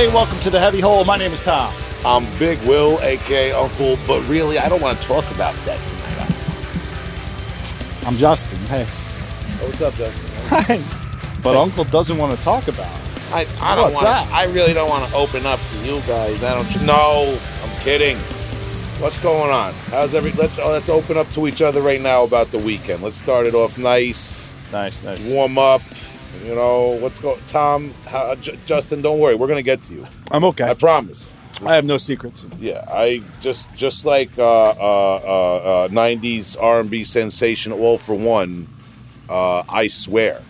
Hey, welcome to the Heavy Hole. My name is Tom. I'm Big Will, aka Uncle, but really, I don't want to talk about that tonight. I'm Justin. Hey. What's up, Justin? but Uncle doesn't want to talk about it. I, I don't What's want. that? I really don't want to open up to you guys. I don't. No, I'm kidding. What's going on? How's every? Let's oh, let's open up to each other right now about the weekend. Let's start it off nice. Nice, nice. Warm up. You know what's going? Tom, how, J- Justin, don't worry. We're gonna get to you. I'm okay. I promise. I have no secrets. Yeah, I just just like uh, uh, uh, uh, '90s R&B sensation, All for One. Uh, I swear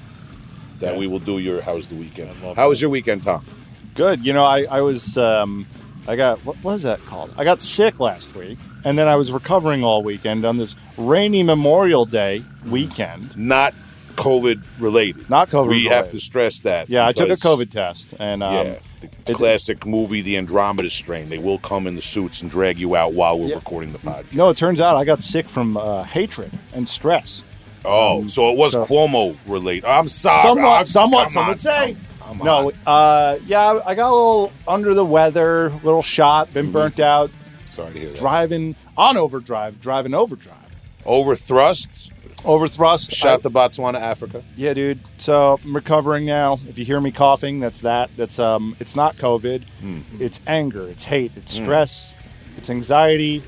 that we will do your How's the Weekend. How was your weekend, Tom? Good. You know, I, I was, um, I got, what was that called? I got sick last week, and then I was recovering all weekend on this rainy Memorial Day weekend. Not COVID related. Not COVID We have to stress that. Yeah, I took a COVID test, and um, yeah, the classic movie, The Andromeda Strain. They will come in the suits and drag you out while we're Yeah. recording the podcast. no, it turns out I got sick from uh, hatred and stress. Oh, so it was so- Cuomo related. I'm sorry. somewhat, Oh, somewhat, some on, would say. no, uh, yeah, I got a little under the weather, little shot, been burnt out, Sorry to hear that. driving on overdrive, driving overdrive, Overthrust. Overthrust. Shot I- to Botswana, Africa. yeah, dude. So I'm recovering now. If you hear me coughing, that's that. That's um, it's not COVID. Hmm. It's anger. It's hate. It's stress. It's anxiety.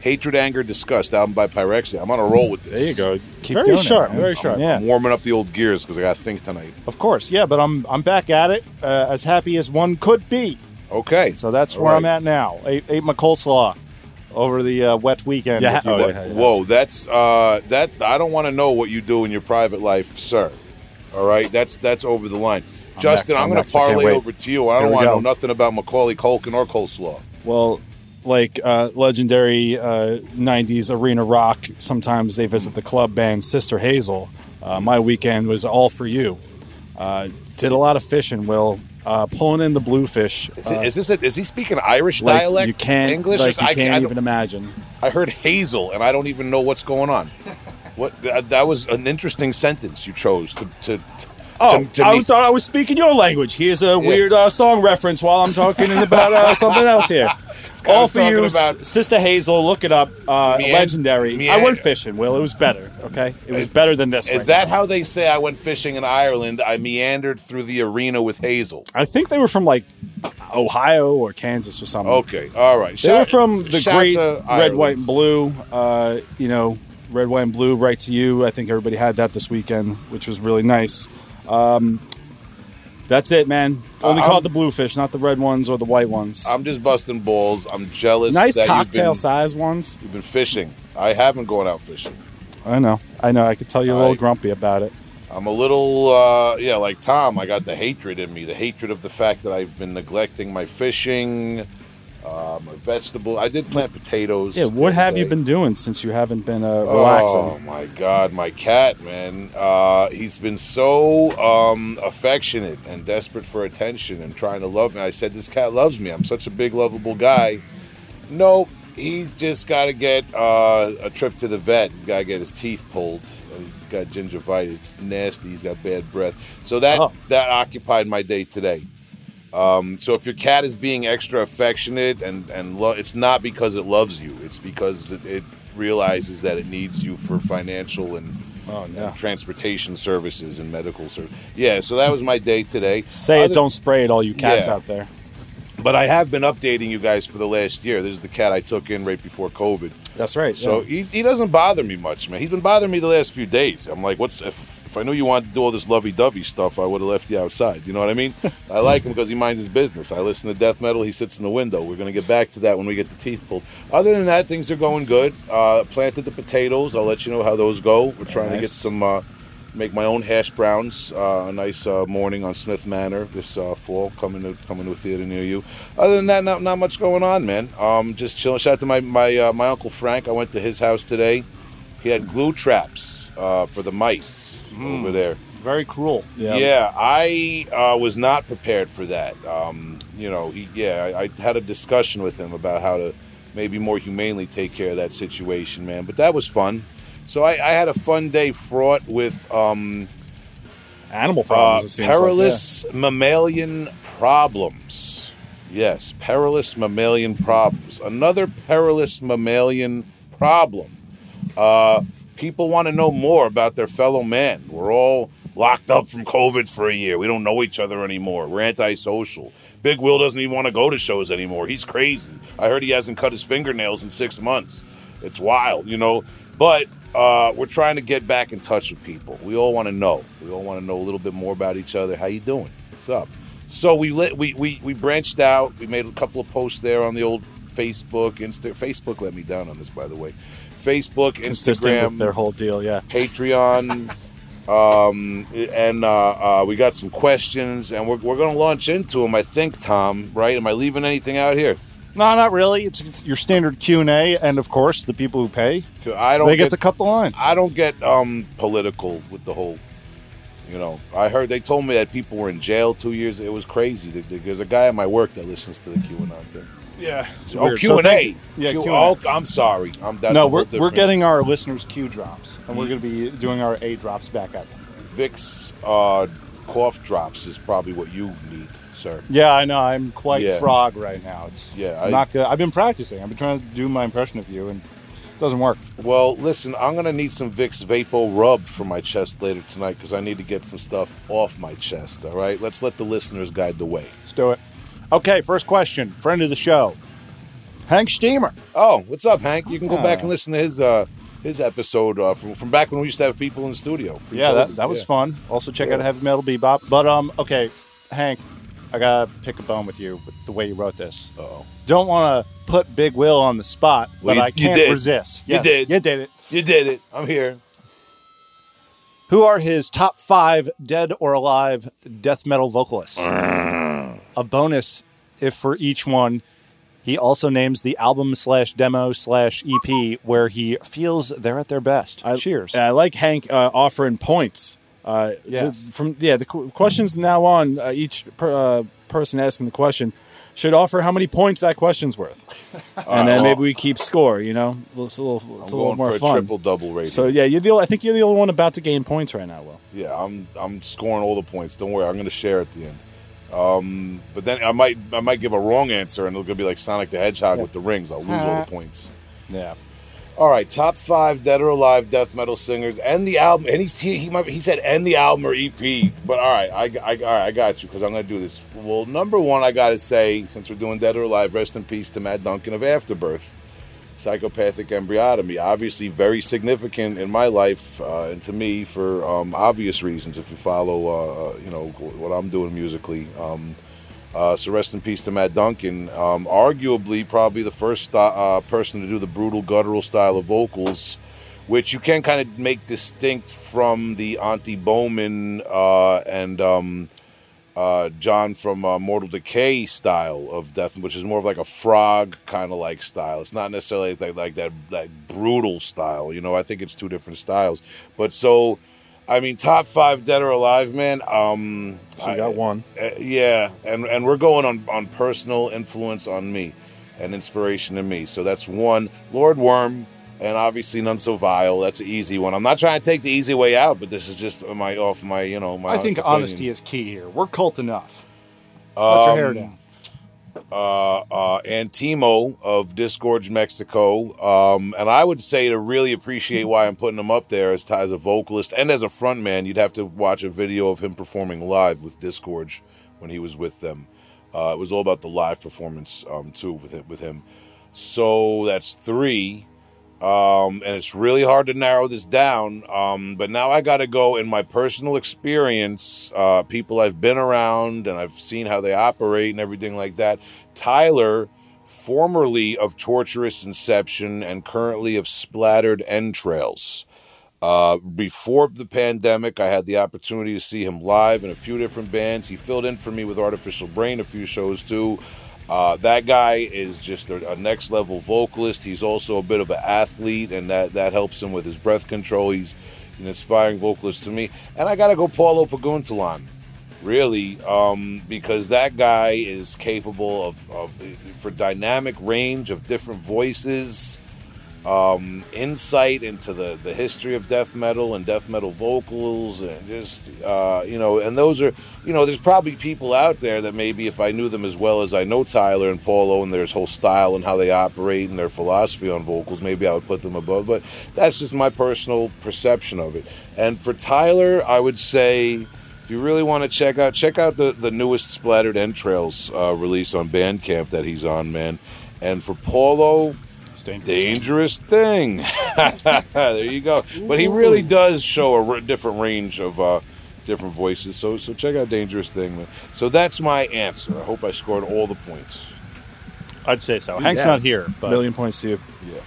Hatred, Anger, Disgust, album by Pyrexia. I'm on a roll with this. There you go. Keep very doing sharp. It, man. I'm, very sharp. Yeah. I'm warming up the old gears because I got to think tonight. Of course. Yeah, but I'm I'm back at it, uh, as happy as one could be. Okay. So that's All where I'm at now. Ate, ate my coleslaw over the uh, wet weekend. Yeah. Oh, yeah, yeah. Whoa, that's uh, that. I don't want to know what you do in your private life, sir. All right, that's that's over the line. Justin, next, I'm I'm going to I parlay over to you. I Here don't want to know nothing about Macaulay Culkin or coleslaw. Well, like uh, legendary uh, 90s arena rock, sometimes they visit the club band Sister Hazel. Uh, my weekend was all for you. Uh, did a lot of fishing, Will. Uh, pulling in the bluefish. Is, uh, it, is this a, is he speaking Irish like dialect? you can't, English? like you I, can't even imagine. I heard Hazel, and I don't even know what's going on. What that, that was an interesting sentence you chose to to. to Oh, to, to I me- thought I was speaking your language. Here's a weird uh, song reference while I'm talking about uh, something else here. All for you, about- Sister Hazel. Look it up. Uh, legendary. I went fishing. Will it was better. Okay, it was better than this. Is right that now. how they say I went fishing in Ireland? I meandered through the arena with Hazel. I think they were from like Ohio or Kansas or something. Okay, all right. They were from the shout great red, white, and blue. Uh, you know, red, white, and blue. Right to you. I think everybody had that this weekend, which was really nice. Um, that's it, man. Only Uh, caught I'm- the bluefish, not the red ones or the white ones. I'm just busting balls. I'm jealous. nice that cocktail you've been, size ones. You've been fishing. I haven't gone out fishing. I know. I know. I could tell you're a little I- grumpy about it. I'm a little, uh, yeah, like Tom. I got the hatred in me. The hatred of the fact that I've been neglecting my fishing, uh, my vegetable. I did plant potatoes. Yeah. What have you been doing since you haven't been uh, relaxing? Oh my God, my cat, man. Uh, he's been so um, affectionate and desperate for attention and trying to love me. I said, This cat loves me. I'm such a big, lovable guy. Nope. He's just got to get uh, a trip to the vet. He's got to get his teeth pulled. He's got gingivitis. It's nasty. He's got bad breath. So that Oh. that occupied my day today. Um, so if your cat is being extra affectionate and and lo- it's not because it loves you, it's because it, it realizes that it needs you for financial and, Oh, no. and transportation services and medical service. Yeah, so that was my day today. Say it, don't spray it, all you cats Yeah. out there. But I have been updating you guys for the last year. This is the cat I took in right before COVID. That's right. So yeah. he, he doesn't bother me much, man. He's been bothering me the last few days. I'm like, what's if, if I knew you wanted to do all this lovey-dovey stuff, I would have left you outside. You know what I mean? I like him because he minds his business. I listen to death metal. He sits in the window. We're gonna get back to that when we get the teeth pulled. Other than that, things are going good. Uh, planted the potatoes. I'll let you know how those go. We're trying to get some. Uh, Make my own hash browns. Uh, a nice uh, morning on Smith Manor this uh, fall, coming to coming to a theater near you. Other than that, not not much going on, man. Um, just chilling. Shout out to my my uh, my uncle Frank. I went to his house today. He had glue traps uh, for the mice over there. Very cruel. yeah. Yeah, I uh, was not prepared for that. Um, you know, he, yeah, I, I had a discussion with him about how to maybe more humanely take care of that situation, man. But that was fun. So I, I had a fun day fraught with um, Animal uh, problems. it seems like, yeah. perilous mammalian problems. Yes, perilous mammalian problems. Another perilous mammalian problem. Uh, people want to know more about their fellow man. We're all locked up from COVID for a year. We don't know each other anymore. We're antisocial. Big Will doesn't even want to go to shows anymore. He's crazy. I heard he hasn't cut his fingernails in six months. It's wild, you know. But uh, we're trying to get back in touch with people. We all want to know. We all want to know a little bit more about each other. How you doing? What's up? So we lit, we, we we branched out. We made a couple of posts there on the old Facebook, Insta. Facebook let me down on this, by the way. Facebook, Consistent Instagram, their whole deal, yeah. Patreon, um, and uh, uh, we got some questions, and we're, we're going to launch into them. I think, Tom. Right? Am I leaving anything out here? No, not really. It's, it's your standard Q and A, and of course, the people who pay I don't they get get to cut the line. I don't get um, political with the whole. You know, I heard they told me that people were in jail two years. It was crazy. There- There's a guy at my work that listens to the QAnon thing. Yeah. Oh, Q and A. Yeah, Q- Q&A. oh, I'm sorry. I'm that's a no, whole we're, we're different- getting our listeners Q drops, and we're going to be doing our A drops back at them. Vicks uh, cough drops is probably what you need, sir. Yeah, I know. I'm quite Yeah. frog right now. It's Yeah, I'm I- not good. I've been practicing. I've been trying to do my impression of you, and it doesn't work. Well, listen, I'm gonna need some Vicks Vapo Rub for my chest later tonight because I need to get some stuff off my chest. All right, let's let the listeners guide the way. Let's do it. Okay, first question. Friend of the show, Hank Steamer. Oh, what's up, Hank? You can go back Ah. and listen to his uh, his episode uh, from from back when we used to have people in the studio. Yeah, that, that was Yeah. fun. Also, check Yeah. out Heavy Metal Bebop. But um, okay, Hank, I gotta pick a bone with you with the way you wrote this. Uh-oh. Don't want to put Big Will on the spot, Well, but you- I can't did. resist. You Yes, did. You did it. You did it. I'm here. Who are his top five dead or alive death metal vocalists? Uh. a bonus if for each one he also names the album slash demo slash EP where he feels they're at their best. I, Cheers. I like Hank uh, offering points. Uh, Yes. the- from yeah, the qu- questions now on uh, each per, uh, person asking the question should offer how many points that question's worth, and then maybe we keep score. You know, it's a little, it's I'm a little more for a fun. triple double rating. So yeah, you're the. only- I think you're the only one about to gain points right now, Will. Yeah, I'm I'm scoring all the points. Don't worry, I'm going to share at the end. Um, but then I might I might give a wrong answer, and it'll gonna be like Sonic the Hedgehog with the rings. I'll lose all the points. yeah. All right, top five dead or alive death metal singers, and the album. And he's, he he might, he said and the album or EP. But all right, I, I all right, I got you because I'm gonna do this. Well, number one, I gotta say, since we're doing dead or alive, rest in peace to Matt Duncan of Afterbirth. Psychopathic embryotomy, obviously very significant in my life uh, and to me for um, obvious reasons. If you follow, uh, you know what I'm doing musically, um, uh, so rest in peace to Matt Duncan. Um, arguably, probably the first uh, person to do the brutal guttural style of vocals, which you can kind of make distinct from the Antti Boman uh, and um, uh, John from uh, Mortal Decay style of death, which is more of like a frog kind of like style. It's not necessarily like, like that that brutal style. You know, I think it's two different styles. But so. I mean, top five dead or alive, man. Um, So you I- got one. uh, yeah, and and we're going on on personal influence on me and inspiration to me. So that's one. Lord Worm, and obviously none so vile. That's an easy one. I'm not trying to take the easy way out, but this is just my off my you know my. I think honest honesty is key here. We're cult enough. Let your hair Um, down. Uh, uh, Antimo of Disgorge, Mexico. Um, and I would say to really appreciate why I'm putting him up there as, as a vocalist and as a frontman, you'd have to watch a video of him performing live with Disgorge when he was with them. Uh, it was all about the live performance um, too with it, with him. So that's three. Um, and it's really hard to narrow this down. Um, but now I got to go in my personal experience, uh, people I've been around and I've seen how they operate and everything like that. Tyler, formerly of Torturous Inception and currently of Splattered Entrails. Uh, before the pandemic, I had the opportunity to see him live in a few different bands. He filled in for me with Artificial Brain a few shows too. Uh, that guy is just a, a next level vocalist. He's also a bit of an athlete, and that, that helps him with his breath control. He's an inspiring vocalist to me. And I got to go Paulo Paguntalan, really, um, because that guy is capable of, of, for dynamic range of different voices um, insight into the, the history of death metal and death metal vocals and just uh, you know and those are you know there's probably people out there that maybe if I knew them as well as I know Tyler and Paulo and their whole style and how they operate and their philosophy on vocals maybe I would put them above but that's just my personal perception of it. And for Tyler I would say if you really want to check out check out the, the newest splattered entrails uh, release on Bandcamp that he's on man. And for Paulo dangerous thing. there you go. But he really does show a r- different range of uh, different voices. So so check out Dangerous Thing. So that's my answer. I hope I scored all the points. I'd say so. Hank's Yeah. not here, but Million points to you. Yeah.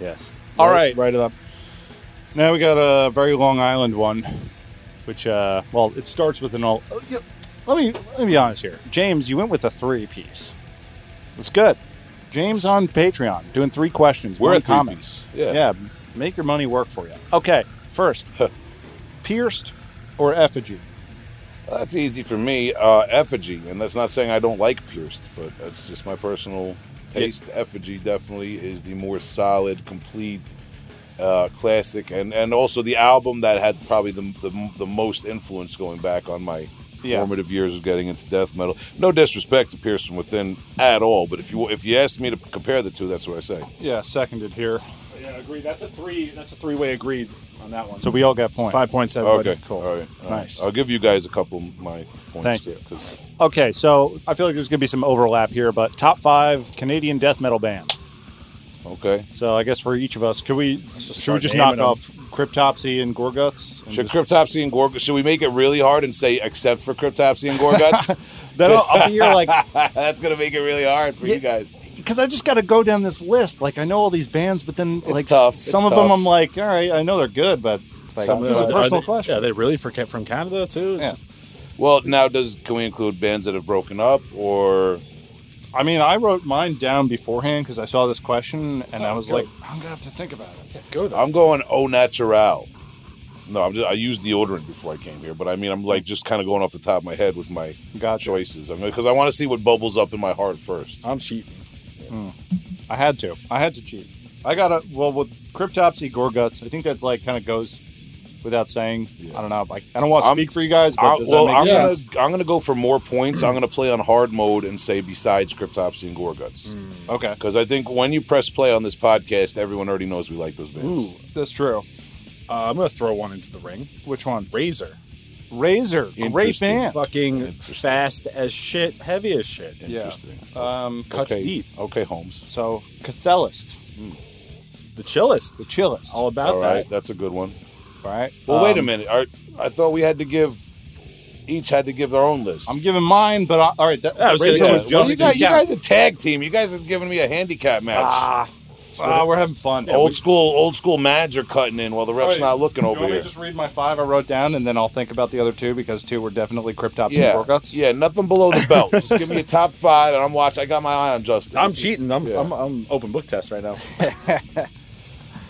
yes. All right. Write it up. Now we got a very Long Island one, which uh, well, it starts with an all. oh, yeah, Let me let me be honest here, James. You went with a three piece. It's good. James on Patreon doing three questions. We're one a comment. piece. Yeah. Yeah, make your money work for you. Okay, first, pierced or effigy? That's easy for me. Uh, effigy, and that's not saying I don't like Pierced, but that's just my personal taste. Effigy definitely is the more solid, complete, uh, classic, and and also the album that had probably the the, the most influence going back on my Yeah. formative years of getting into death metal. No disrespect to Pierced from Within at all, but if you if you asked me to compare the two, that's what I say. Yeah, seconded here. Yeah, agreed. That's a three. That's a three-way agreed on that one. So we all got points. five points. Okay, cool. All right, all right. Nice. I'll give you guys a couple of my points. Thank you. 'cause- Okay, so I feel like there's going to be some overlap here, but top five Canadian death metal bands. Okay. So I guess for each of us, could we should we just knock them. off Cryptopsy and Gorguts? and Should just- Cryptopsy and Gorguts? Should we make it really hard and say except for Cryptopsy and Gorguts? then I'll, I'll be here like That's gonna make it really hard for Yeah. you guys. because I just got to go down this list. Like I know all these bands, but then like tough. s- It's some of them. I'm like, all right, I know they're good, but like, Some this is a are personal they- question. Yeah, they really for, from Canada too. It's- Well, now does can we include bands that have broken up or I mean, I wrote mine down beforehand because I saw this question and I oh, was go. like, I'm gonna have to think about it. Go though. I'm going au natural. No, I'm just, I used deodorant before I came here, but I mean I'm like just kind of going off the top of my head with my Gotcha. choices. I mean because I want to see what bubbles up in my heart first. I'm cheating. Hmm. I had to. I had to cheat. I got a well with Cryptopsy Gorguts. I think that's like kind of goes without saying. I don't know. Like I don't want to I'm- speak for you guys, but I, does well, that I'm make gonna? I'm gonna go for more points. I'm gonna play on hard mode and say besides Cryptopsy and Gorguts. Okay, Because I think when you press play on this podcast, everyone already knows we like those bands. Ooh, that's true. Uh, I'm gonna throw one into the ring. Which one? Razor. Razor, great Interesting. band. Fucking fast as shit, heavy as shit. Yeah. Interesting. Um, Cuts okay. deep. Okay, Holmes. so Cathelist, The chillest. the chillest. All about All right, that. that's a good one. Right. Well, wait a Um, minute. Are, I thought we had to give each had to give their own list. I'm giving mine, but I, all right. That, I was Razor was yeah, Well, you, guys, you guys a tag team. You guys are giving me a handicap match. ah, ah, we're having fun. old school, old school manager cutting in while the ref's All right, not looking You over want me here. to just read my five I wrote down, and then I'll think about the other two because two were definitely cryptops yeah, and Gorguts. yeah, nothing below the belt. just give me a top five, and I'm watching. I got my eye on Justin. I'm cheating. I'm, yeah. I'm I'm open book test right now.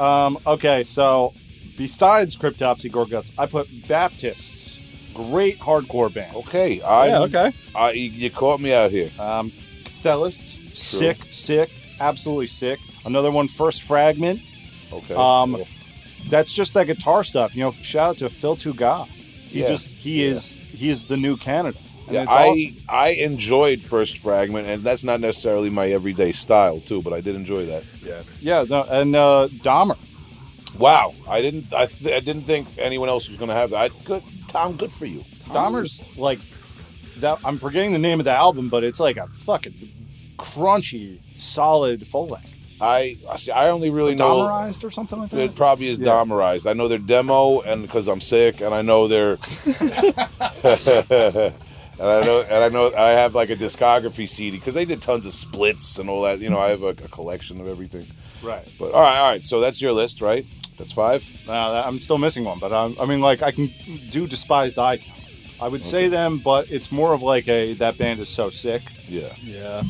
Um, okay, so besides Cryptopsy Gorguts, I put Baptists, great hardcore band. okay. I, yeah. Okay. I, you you caught me out here. Um, Cathelists, sick, sick, absolutely sick. Another one, First Fragment. Okay. Um, That's just that guitar stuff. You know, shout out to Phil Tougas. He Yeah, just he yeah. is he is the new Canada. And Yeah, it's I awesome. I enjoyed First Fragment, and that's not necessarily my everyday style too, but I did enjoy that. Yeah. Yeah, no, and uh, Dahmer. Wow, I didn't I, th- I didn't think anyone else was going to have that. I, good, Tom, good for you. Dahmer's like that. I'm forgetting the name of the album, but it's like a fucking crunchy, solid full length. I I see. I only really know Dahmerized or something like that. it probably is Yeah. Dahmerized. I know their demo, and because I'm sick, and I know their. And I know, and I know, I have like a discography CD because they did tons of splits and all that. You know, I have a, a collection of everything. right. But all right, all right. So that's your list, right? That's five. Uh, I'm still missing one, but I'm, I mean, like I can do despised icon. I would say them, but it's more of like a that band is so sick. Yeah. Yeah.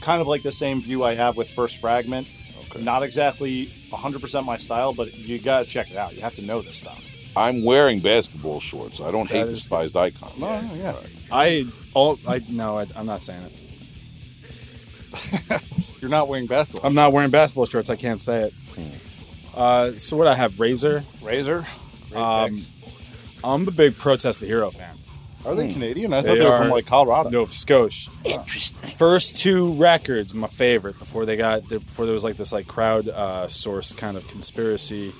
Kind of like the same view I have with First Fragment. Okay. Not exactly 100% my style, but you gotta check it out. You have to know this stuff. I'm wearing basketball shorts. I don't hate That is- despised icon. No, yeah. I oh I no I, I'm not saying it. You're not wearing basketball. I'm not wearing basketball shorts. I can't say it. Uh, so what I have Razor. Razor. Um. I'm a big Protest the Hero fan. are they Canadian? I They thought they, were from are like Colorado. Nova Scotia. Interesting. First two records, my favorite before they got before there was like this like crowd uh, source kind of conspiracy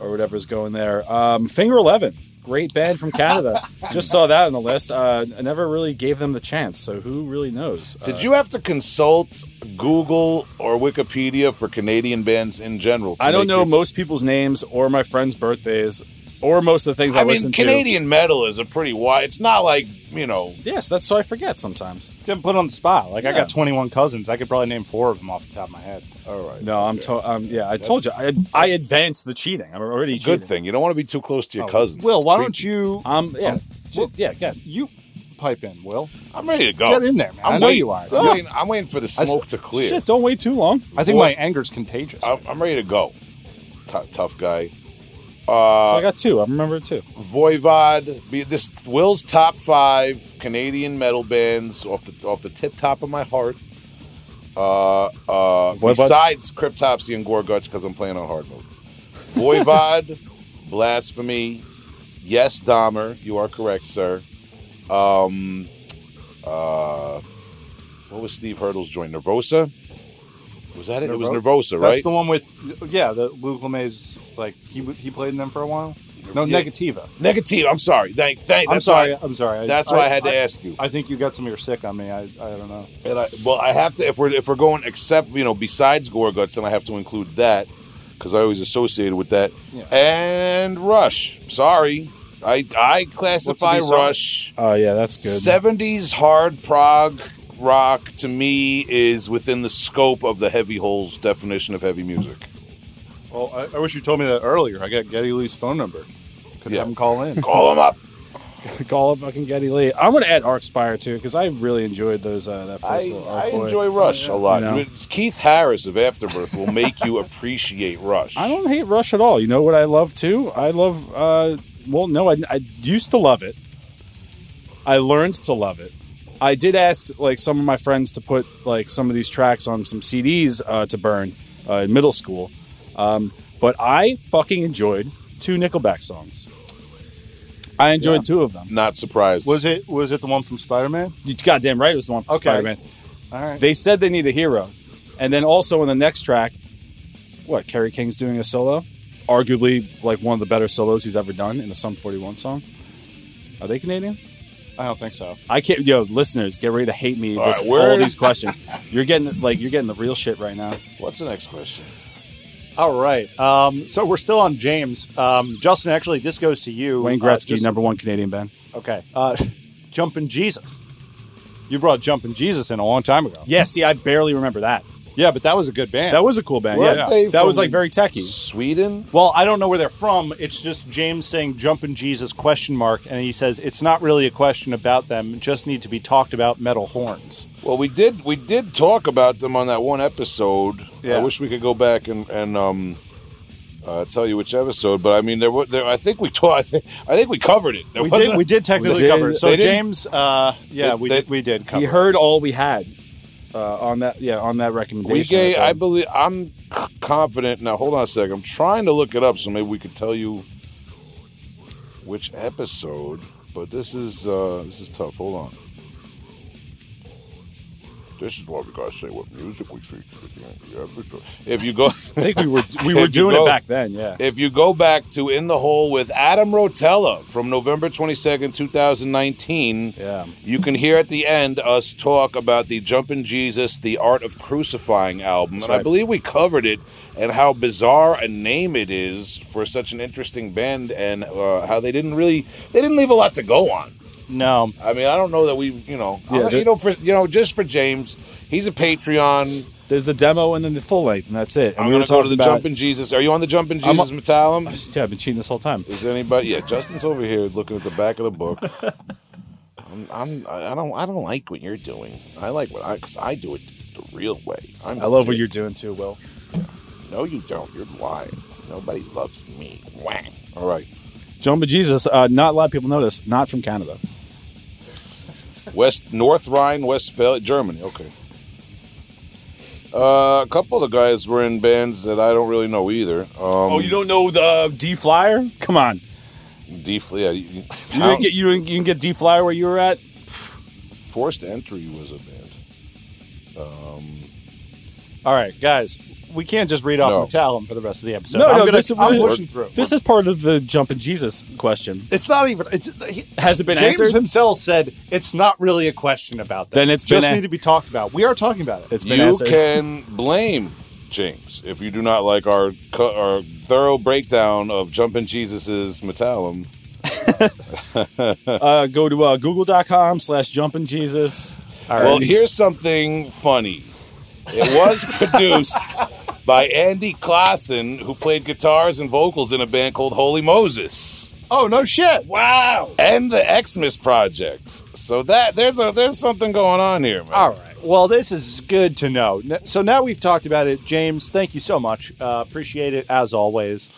or whatever's going there. Um, Finger Eleven, great band from Canada. Just saw that on the list. Uh, I never really gave them the chance, so who really knows? Uh, Did you have to consult Google or Wikipedia for Canadian bands in general? I don't know your- most people's names or my friends' birthdays or most of the things I, I mean, listen Canadian metal is a pretty wide. It's not like you know. to. Yes, that's so I forget sometimes. Getting put on the spot. Like I got 21 cousins. I could probably name four of them off the top of my head. All right. No, I'm to- um, yeah. I told you I, I advanced the cheating. I'm already It's a good cheating. thing. You don't want to be too close to your cousins. Will, It's why creepy. don't you? Um, yeah, well- yeah, yeah. You pipe in, Will. I'm ready to go. Get in there, man. I'm I know waiting- you are. I'm, waiting, I'm waiting for the smoke to clear. Shit, don't wait too long. I think Boy. my anger's contagious. I'm, I'm ready to go. T- tough guy. So I got two. I remember two. Voivod. This Will's top five Canadian metal bands off the off the tip top of my heart. Uh, uh, besides Cryptopsy and Gorguts, because I'm playing on hard mode. Voivod, Blasphemy, Yes Dahmer, you are correct, sir. Um, uh, what was Steve Hurdle's joint? Nervosa. Was that it? It was Nervosa, right? That's the one with yeah. The Luc Lemay's like he he played in them for a while. No, Yeah. Negativa. Negative. I'm sorry. Thank, thank. I'm that's sorry. Why, I'm sorry. that's why I had to ask you. I think you got some of your sick on me. I, I don't know. And I, well, I have to if we're if we're going except you know besides Gorguts, then I have to include that because I always associated with that. Yeah. And Rush. Sorry, I I classify What's the B song? Rush Oh yeah, that's good. seventies hard prog rock to me is within the scope of the heavy holes definition of heavy music. Well, I, I wish you told me that earlier. I got Geddy Lee's phone number. Could Yeah. have him call in. Call him up. Call up fucking Geddy Lee. I'm gonna add Archspire too because I really enjoyed those. Uh, that I, first little Arc I Boy. enjoy Rush a lot. You know. Keith Harris of Afterbirth will make you appreciate Rush. I don't hate Rush at all. You know what I love too? I love. Uh, well, no, I, I used to love it. I learned to love it. I did ask like some of my friends to put like some of these tracks on some CDs uh, to burn uh, in middle school, um, but I fucking enjoyed two Nickelback songs. I enjoyed two of them. Not surprised. Was it was it the one from Spider Man? You goddamn right, it was the one from Okay. Spider Man. All right. They said they need a hero, and then also in the next track, what Kerry King's doing a solo, arguably like one of the better solos he's ever done in the Sum 41 song. Are they Canadian? I don't think so. I can't. Yo, listeners, get ready to hate me. All This, right, all these questions. You're getting like you're getting the real shit right now. What's the next question? All right. Um, so we're still on James. Um, Justin, actually, this goes to you. Wayne Uh, Gretzky, just- number one Canadian band. Okay. Uh, Jumpin' Jesus. You brought Jumping Jesus in a long time ago. Yeah, see, I barely remember that. Yeah, but that was a good band. That was a cool band. Weren't yeah, they that was like very techy. Sweden? Well, I don't know where they're from. It's just James saying "Jumpin' Jesus?" question mark, and he says it's not really a question about them. It just need to be talked about metal horns. Well, we did we did talk about them on that one episode. Yeah. I wish we could go back and and um, uh, tell you which episode, but I mean there, wa- there I think we talked. I think, I think we covered it. There We did. We did technically We did. cover it. So James, uh, yeah, They- we they- did. We did. Cover He heard all we had uh, on that. Yeah, on that We recommendation. gave. I I believe. I'm confident. Now hold on a second. I'm trying to look it up so maybe we could tell you which episode. But this is uh, this is tough. Hold on. This is why we gotta say what music we featured at the end of the episode. If you go, I think we were we were doing go- it back then. Yeah. If you go back to In the Hole with Adam Rotella from November 22nd, 2019, Yeah. you can hear at the end us talk about the Jumpin' Jesus, The Art of Crucifying album. and I believe we covered it and how bizarre a name it is for such an interesting band and uh, how they didn't really, they didn't leave a lot to go on. No, I mean, I don't know that we, you know, Yeah, I'm- you know, for you know, just for James, he's a Patreon. There's the demo and then the full length, and that's it. And I'm we were gonna go to talking the about. Jumpin' Jesus. Are you on the Jumpin' I'm Jesus a- Metallum? Yeah, I've been cheating this whole time. Is anybody? Yeah, Justin's over here looking at the back of the book. I'm, I'm I don't I don't like what you're doing. I like what I because I do it the real way. I'm I love what sick. you're doing too, Will. No, you don't. You're lying. Nobody loves me. Whang. All right. Jumpin' Jesus, uh, not a lot of people know this, not from Canada. West North Rhine Westphalia, Germany. Okay. Uh, a couple of the guys were in bands that I don't really know either. Um, Oh, you don't know the D Flyer? Come on, D, yeah, you, you didn't get you didn't, you didn't get D Flyer where you were at. Forced Entry was a band. All right, guys, we can't just read off No. Metallum for the rest of the episode. No, I'm no, gonna, this- I'm pushing through. This is part of the Jumpin' Jesus question. it's not even. It's he, Has it been answered. James answered? himself said it's not really a question about that. Then it's just been a- need to be talked about. We are talking about it. It's been You answered. can blame James if you do not like our cu- our thorough breakdown of Jumpin' Jesus's Metallum. uh, go to uh, google.com slash jumpin' Jesus. All Well, here's something funny. It was produced by Andy Classen, who played guitars and vocals in a band called Holy Moses. oh no shit! wow. and the Xmas Project. So that there's a there's something going on here, man. All right. Well, this is good to know. So now we've talked about it, James. Thank you so much. Uh, appreciate it as always.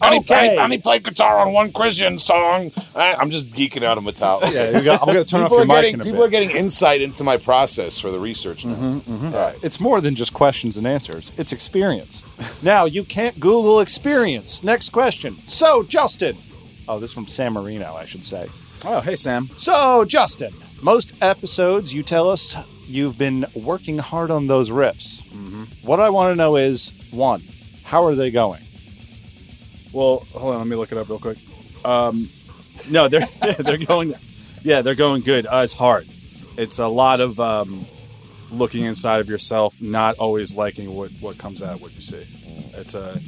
I only, Okay. played, I only played guitar on one Christian song. I, I'm just geeking out of Metallica. Yeah, you got, I'm going to turn off people your are mic getting in a people bit. are getting insight into my process for the research now. Mm-hmm, All right. It's more than just questions and answers. It's experience. now you can't Google experience. Next question. So Justin, oh, this is from San Marino, I should say. Oh, hey, Sam. So Justin, most episodes you tell us you've been working hard on those riffs. What I want to know is one, how are they going? Well, hold on. Let me look it up real quick. Um, no, they're they're going. Yeah, they're going good. Uh, it's hard. It's a lot of um, looking inside of yourself, not always liking what what comes out, what you see. It's a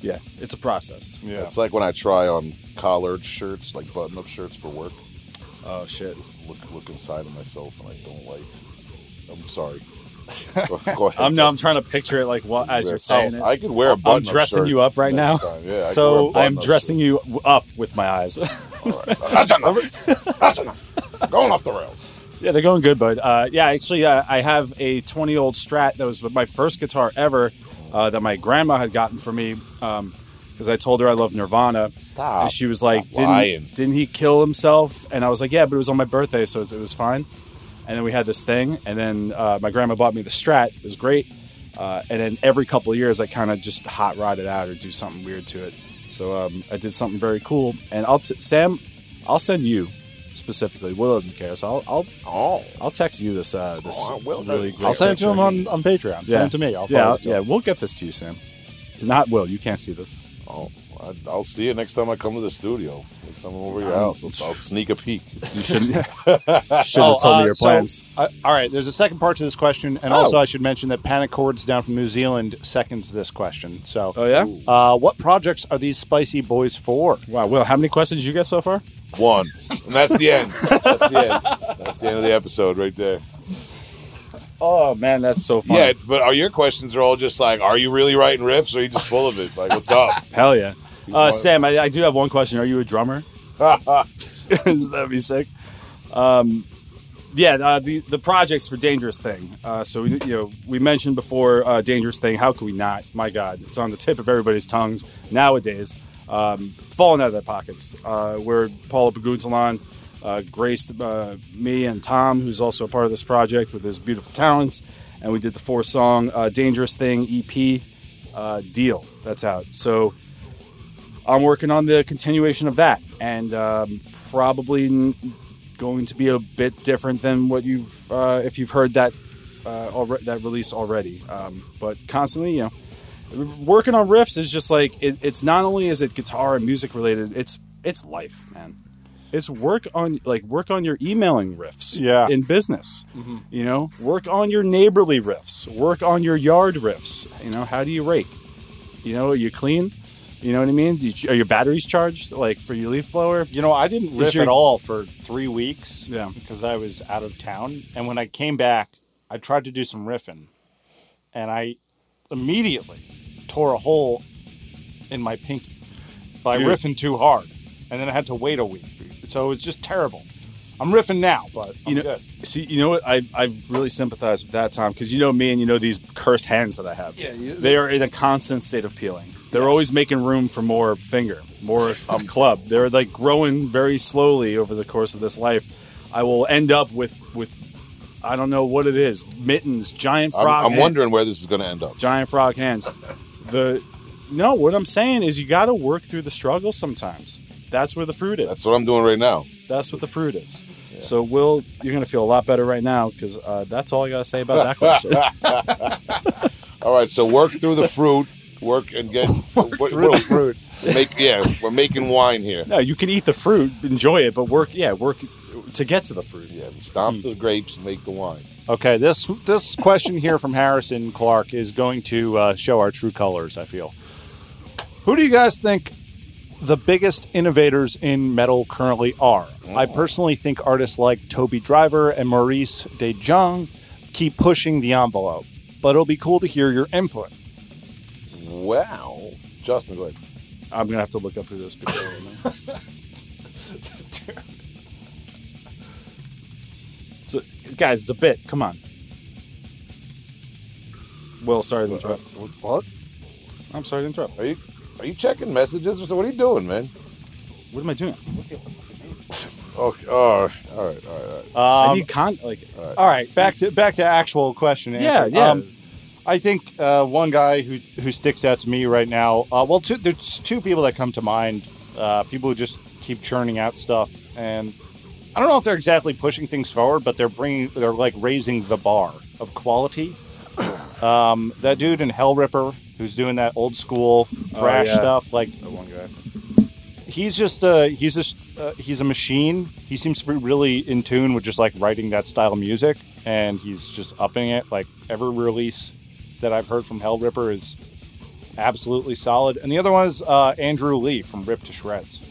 yeah, it's a process. Yeah. It's like when I try on collared shirts, like button-up shirts for work. Oh shit. Just look look inside of myself, and I don't like. I'm sorry. Go- ahead. I'm no. I'm trying to picture it like what as you're saying it. I could wear a I'm dressing shirt you up right now. Yeah, I could So, wear a I'm button-up dressing you up with my eyes. shirt. That's enough. That's enough. Going off the rails. Yeah, they're going good, bud. Uh, yeah, actually, uh, I have a 20 old Strat that was my first guitar ever uh, that my grandma had gotten for me because I told her I love Nirvana. Stop. And she was like, Stop lying. didn't, didn't he kill himself? And I was like, yeah, but it was on my birthday, so it, it was fine. And then we had this thing, and then uh, my grandma bought me the Strat. It was great. Uh, and then every couple of years, I kind of just hot rod it out or do something weird to it. So um, I did something very cool. And I'll t- Sam, I'll send you specifically. Will doesn't care, so I'll I'll, Oh. I'll text you this uh, this Oh, I will. really great I'll send it to him on, on Patreon. Send it to me. I'll yeah, forward it to yeah. him. We'll get this to you, Sam. Not Will. You can't see this. Oh, I- I'll see you next time I come to the studio. Next time I'm over your house, I'll, I'll sneak a peek. You shouldn't Shouldn't have told uh, me your so, plans. uh, all right, there's a second part to this question, and Oh. also I should mention that Panic Chords down from New Zealand seconds this question. So, oh yeah. uh, what projects are these spicy boys for? Wow. Will, how many questions you get so far? One, and that's the end. That's the end. That's the end of the episode right there. Oh man, that's so fun. Yeah, but are your questions are all just like, are you really writing riffs, or are you just full of it? Like, what's up? Hell yeah. Uh, Sam, I, I do have one question. Are you a drummer? That'd be sick. Um, yeah, uh, the the projects for Dangerous Thing. Uh, so we, you know, we mentioned before uh, Dangerous Thing. How could we not? My God, it's on the tip of everybody's tongues nowadays. Um, falling out of their pockets. Uh, where Paulo Paguntalan uh, graced uh, me and Tom, who's also a part of this project, with his beautiful talents, and we did the four song uh, Dangerous Thing EP uh, deal. That's out. So. I'm working on the continuation of that, and um, probably going to be a bit different than what you've uh, if you've heard that uh, alre- that release already. Um, but constantly, you know, working on riffs is just like it, it's not only is it guitar and music related, it's it's life, man. It's work on like work on your emailing riffs, Yeah. in business. You know, work on your neighborly riffs, work on your yard riffs. You know, how do you rake? You know, are you clean? You know what I mean? Do you, are your batteries charged, like for your leaf blower? You know, I didn't riff your- at all for three weeks Yeah. because I was out of town. And when I came back, I tried to do some riffing, and I immediately tore a hole in my pinky by Dude. riffing too hard, and then I had to wait a week. So it was just terrible. I'm riffing now, but I'm You know, good. see, you know what? I I really sympathize with that time because you know me and you know these cursed hands that I have. Yeah, you- they are in a constant state of peeling. They're always making room for more finger, more um, club. They're like growing very slowly over the course of this life. I will end up with with I don't know what it is. Mittens, giant I'm, frog. I'm hands. wondering where this is going to end up. giant frog hands. The no, what I'm saying is you got to work through the struggle sometimes. That's where the fruit is. That's what I'm doing right now. That's what the fruit is. So, Will, you're gonna feel a lot better right now because uh, that's all I gotta say about that question. All right, so work through the fruit. Work and get work through the fruit. Make yeah, we're making wine here. no, you can eat the fruit, enjoy it, but work, yeah, work to get to the fruit. Yeah, stomp the grapes and make the wine. Okay, this this question here from Harrison Clark is going to uh, show our true colors. I feel. Who do you guys think the biggest innovators in metal currently are? I personally think artists like Toby Driver and Maurice De Jong keep pushing the envelope, but it'll be cool to hear your input. Wow, Justin, go ahead. I'm gonna have to look up who those people are. man. So, guys, it's a bit. Come on. Will, sorry to interrupt. What? I'm sorry to interrupt. Are you are you checking messages? So what are you doing, man? What am I doing? Okay. Oh, all right, all right, all right. I Um, need con like. all right, back to back to actual question. and Yeah, answer. yeah. Um, I think uh, one guy who who sticks out to me right now. Uh, well, two, there's two people that come to mind. Uh, people who just keep churning out stuff, and I don't know if they're exactly pushing things forward, but they're bringing, they're like raising the bar of quality. Um, that dude in Hell Ripper, who's doing that old school thrash yeah. stuff, like the one guy. he's just uh he's just uh, he's a machine he seems to be really in tune with just like writing that style of music and he's just upping it like every release that i've heard from hell ripper is absolutely solid and the other one is uh, andrew lee from rip to shreds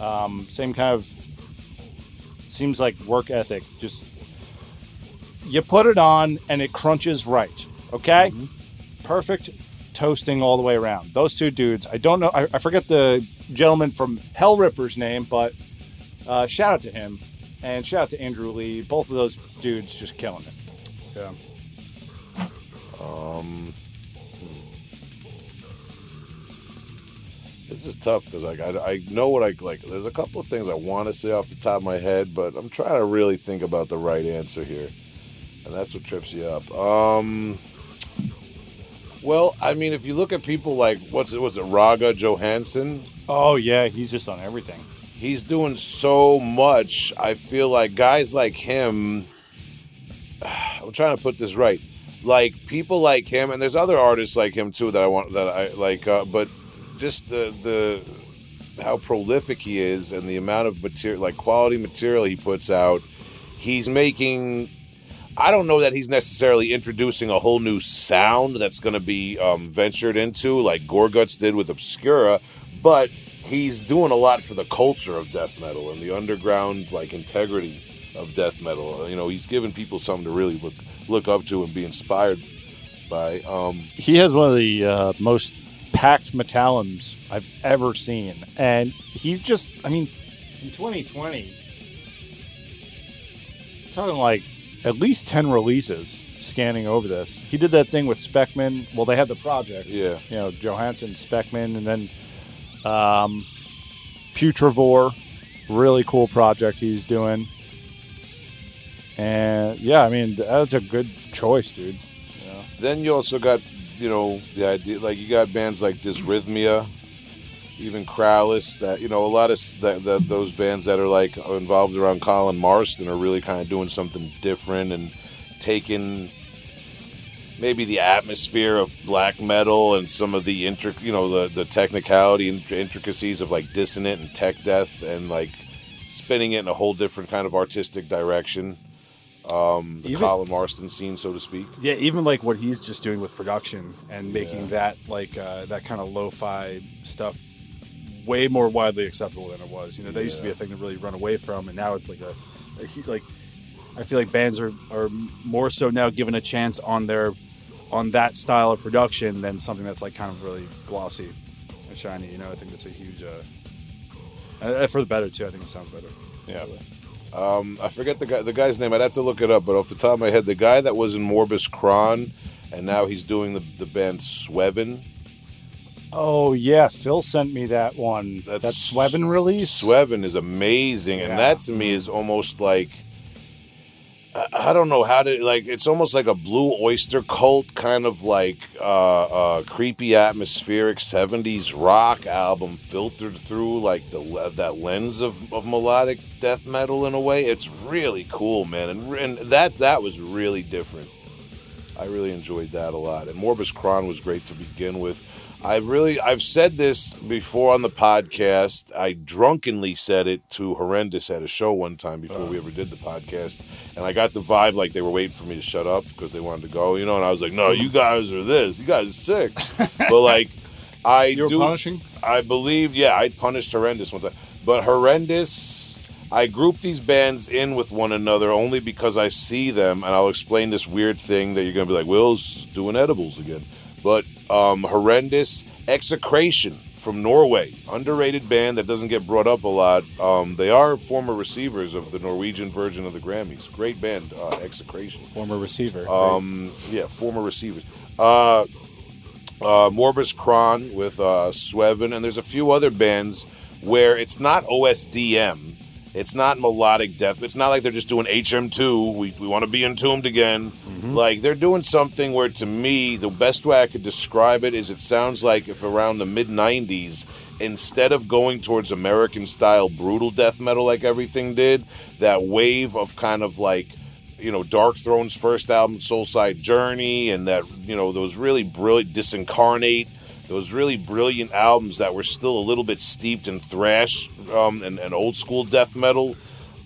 um, same kind of seems like work ethic just you put it on and it crunches right okay perfect toasting all the way around. Those two dudes, I don't know, I, I forget the gentleman from Hell Ripper's name, but uh, shout out to him and shout out to Andrew Lee. Both of those dudes just killing it. Yeah. This is tough because like I, I know what I like. There's a couple of things I want to say off the top of my head, but I'm trying to really think about the right answer here, and that's what trips you up. Um, well, I mean, if you look at people like what's it, what's it, Rogga Johansson, Oh yeah, he's just on everything. he's doing so much. I feel like guys like him. I'm trying to put this right. Like people like him, and there's other artists like him too that I want that I like. Uh, but just the the how prolific he is and the amount of material, like quality material he puts out. He's making. I don't know that he's necessarily introducing a whole new sound that's going to be um, ventured into, like Gorguts did with Obscura, but he's doing a lot for the culture of death metal and the underground like integrity of death metal. You know, he's giving people something to really look look up to and be inspired by. Um, He has one of the uh, most packed metallums I've ever seen, and he just, I mean, in 2020, talking like at least 10 releases scanning over this. He did that thing with Speckmann. Well, they had the project. yeah, you know Johansson, Speckmann, and then um, Putrevore, really cool project he's doing. And yeah, I mean that's a good choice, dude. Then you also got, you know, the idea like you got bands like Dysrhythmia, even Krallice. That you know, a lot of that those bands that are like involved around Colin Marston are really kind of doing something different and taking maybe the atmosphere of black metal and some of the intric, you know, the the technicality and intricacies of like dissonant and tech death and like spinning it in a whole different kind of artistic direction. Um, the Even- Colin Marston scene, so to speak. Yeah, even like what he's just doing with production and making that like uh, that kind of lo-fi stuff way more widely acceptable than it was. You know, that used to be a thing to really run away from, and now it's like a, a like I feel like bands are are more so now given a chance on their on that style of production than something that's like kind of really glossy and shiny. You know, I think that's a huge. Uh, uh, for the better too. I think it sounds better. Yeah. Um, I forget the guy, the guy's name. I'd have to look it up, but off the top of my head, the guy that was in Morbus Chron, and now he's doing the, the band Sweven. Oh yeah, Phil sent me that one. That's that Sweven release. Sweven is amazing, Yeah. and that to me is almost like I, don't know how to like. It's almost like a blue oyster cult kind of like uh, uh, creepy atmospheric '70s rock album filtered through like the that lens of, of melodic death metal in a way. It's really cool, man, and, and that that was really different. I really enjoyed that a lot. And Morbus Chron was great to begin with. I really, I've said this before on the podcast. I drunkenly said it to Horrendous at a show one time before we uh. ever did the podcast. And I got the vibe like they were waiting for me to shut up because they wanted to go, you know. And I was like, no, you guys are this. You guys are sick. but like, I You were do, punishing? I believe, yeah, I punished Horrendous one time. But Horrendous, I group these bands in with one another only because I see them, and I'll explain this weird thing that you're going to be like, Will's doing edibles again. But um, Horrendous Execration from Norway, underrated band that doesn't get brought up a lot. Um, they are former receivers of the Norwegian version of the Grammys. Great band, uh, Execration. Former receiver. Um, yeah, former receivers. Uh, uh, Morbus Chron with uh, Sweven, and there's a few other bands where it's not OSDM. It's not melodic death. It's not like they're just doing HM2. We, we want to be entombed again. Mm-hmm. Like they're doing something where, to me, the best way I could describe it is it sounds like if around the mid 90s, instead of going towards American style brutal death metal like everything did, that wave of kind of like you know Darkthrone's first album, Soulside Journey, and that you know those really brilliant Disincarnate, those really brilliant albums that were still a little bit steeped in thrash um, and, and old school death metal.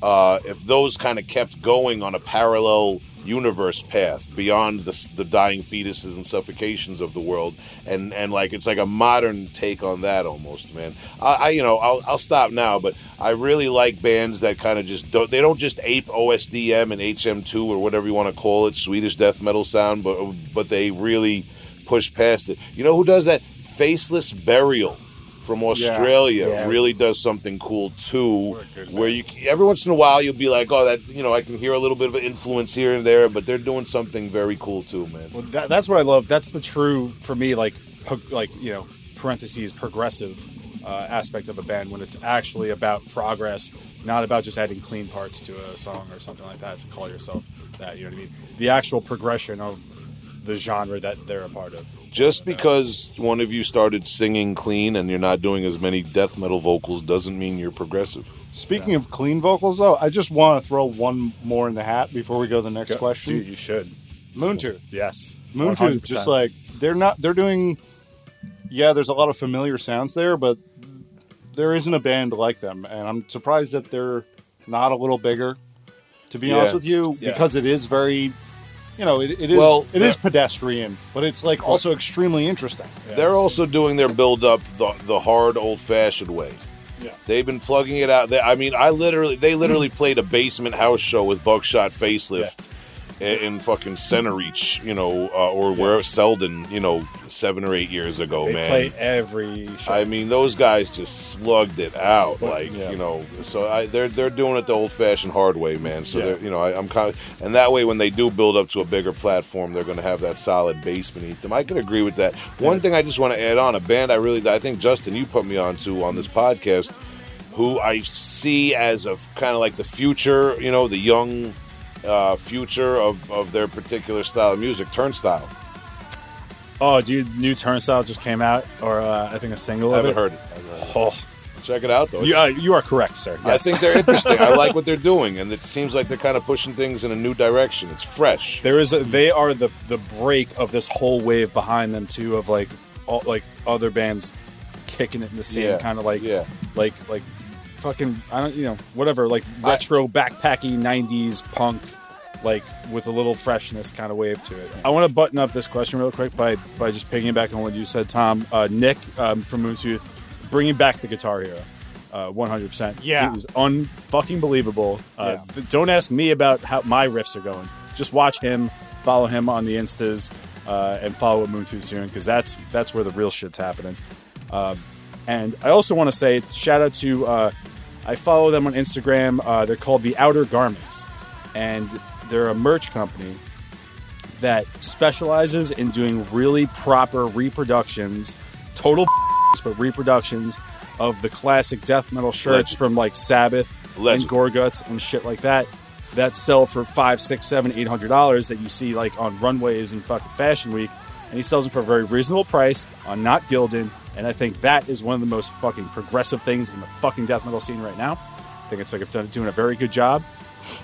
Uh, if those kind of kept going on a parallel universe path beyond the, the dying fetuses and suffocations of the world, and and like it's like a modern take on that almost, man. I, I you know I'll, I'll stop now, but I really like bands that kind of just don't they don't just ape OSDM and HM2 or whatever you want to call it, Swedish death metal sound, but but they really push past it. You know who does that? Faceless Burial from Australia Yeah. really does something cool too. Where you every once in a while you'll be like, oh, that you know I can hear a little bit of an influence here and there, but they're doing something very cool too, man. Well, that, that's what I love. That's the true for me, like like you know parentheses progressive uh, aspect of a band when it's actually about progress, not about just adding clean parts to a song or something like that to call yourself that. You know what I mean? The actual progression of the genre that they're a part of. Just because one of you started singing clean and you're not doing as many death metal vocals doesn't mean you're progressive. Speaking of clean vocals, though, I just want to throw one more in the hat before we go to the next question. Dude, you should. Moon Tooth. Yes. Moon Tooth, 100%. just like they're not. They're doing. Yeah, there's a lot of familiar sounds there, but there isn't a band like them, and I'm surprised that they're not a little bigger. To be Yeah. honest with you, Yeah. because it is very, you know, it, it is Well, it is pedestrian, but it's like also extremely interesting. They're also doing their build up the, the hard old fashioned way. Yeah. They've been plugging it out. They, I mean, I literally, they literally played a basement house show with Buckshot Facelift in, in fucking Centereach, you know, uh, or where Selden, you know, seven or eight years ago, They man. play every show. I mean, those guys just slugged it out, like yeah. you know. So I, they're they're doing it the old-fashioned hard way, man. So Yeah. they're you know, I, I'm kind of, and that way when they do build up to a bigger platform, they're going to have that solid base beneath them. I can agree with that. One thing I just want to add on a band I really, I think Justin, you put me on to on this podcast, who I see as a kind of like the future, you know, the young uh, future of of their particular style of music, Turnstile. oh, dude, new Turnstile just came out, or uh, I think a single I haven't it. heard it. I haven't heard it. Oh, Check it out though. you, uh, you are correct, sir. I think they're interesting. I like what they're doing, and it seems like they're kind of pushing things in a new direction. It's fresh. There is a, they are the the break of this whole wave behind them too of like all, like other bands kicking it in the same Yeah, kind of like yeah. like like fucking I don't you know whatever like retro backpacky 90s punk like with a little freshness kind of wave to it. I want to button up this question real quick by by just piggybacking on what you said Tom. Uh, Nick um, from Moon Tooth bringing back the Guitar Hero. Uh, 100%. Yeah. It is unfucking believable. Uh, Yeah. Don't ask me about how my riffs are going. Just watch him, follow him on the Instas, uh, and follow what Moon Tooth's doing because that's that's where the real shit's happening. Um, and I also want to say shout out to uh, I follow them on Instagram. Uh, they're called the Outer Garments, and they're a merch company that specializes in doing really proper reproductions, total but reproductions of the classic death metal shirts Legend. from like Sabbath Legend. and Gorguts and shit like that. that sell for five, six, seven, eight hundred dollars that you see like on runways and fucking fashion week, and he sells them for a very reasonable price on not Gildan. And I think that is one of the most fucking progressive things in the fucking death metal scene right now. I think it's like done- doing a very good job.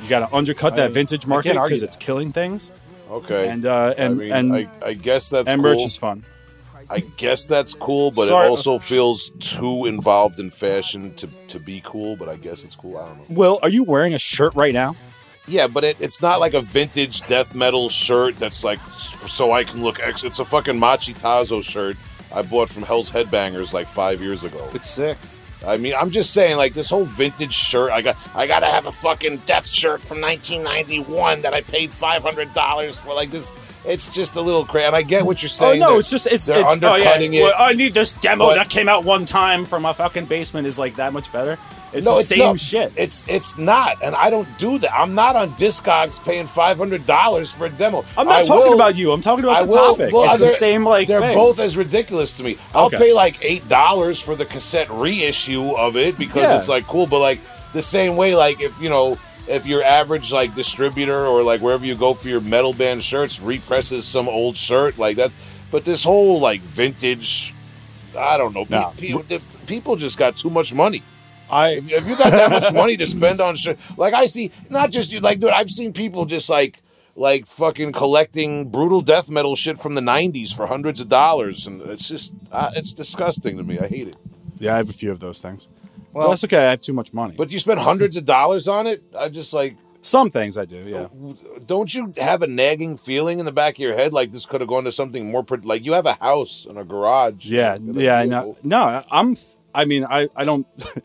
You got to undercut that vintage market because it's killing things. Okay. And uh, and I mean, and, I, I guess that's and cool. merch is fun. I guess that's cool, but Sorry. it also feels too involved in fashion to, to be cool. But I guess it's cool. I don't know. Will, are you wearing a shirt right now? Yeah, but it, it's not like a vintage death metal shirt that's like so I can look. Ex- it's a fucking Machetazo shirt I bought from Hell's Headbangers like five years ago. It's sick. I mean, I'm just saying, like this whole vintage shirt. I got, I gotta have a fucking death shirt from 1991 that I paid five hundred dollars for. Like this, it's just a little crazy. And I get what you're oh, saying. Oh no, it's just it's, they're it's undercutting oh, yeah. it. Well, I need this demo But- that came out one time from a fucking basement is like that much better. It's no, the it's same no, shit. It's it's not, and I don't do that. I'm not on Discogs paying five hundred dollars for a demo. I'm not I talking will- about you. I'm talking about I the will- topic. well, it's the same like they're thing. both as ridiculous to me. I'll Okay. pay like eight dollars for the cassette reissue of it because Yeah. it's like cool, but like the same way, like if you know. If your average like distributor or like wherever you go for your metal band shirts represses some old shirt like that, but this whole like vintage, I don't know, No. pe- pe- people just got too much money. I If if you got that much money to spend on shit, like I see, not just you, like dude, I've seen people just like like fucking collecting brutal death metal shit from the '90s for hundreds of dollars, and it's just uh, it's disgusting to me. I hate it. yeah, I have a few of those things. Well, Well- that's okay. I have too much money. But you spend hundreds of dollars on it. I just like, some things I do. Yeah. don't you have a nagging feeling in the back of your head like this could have gone to something more pro- like you have a house and a garage? Yeah, and a yeah, vehicle. no, no. I'm. I mean, I, I don't.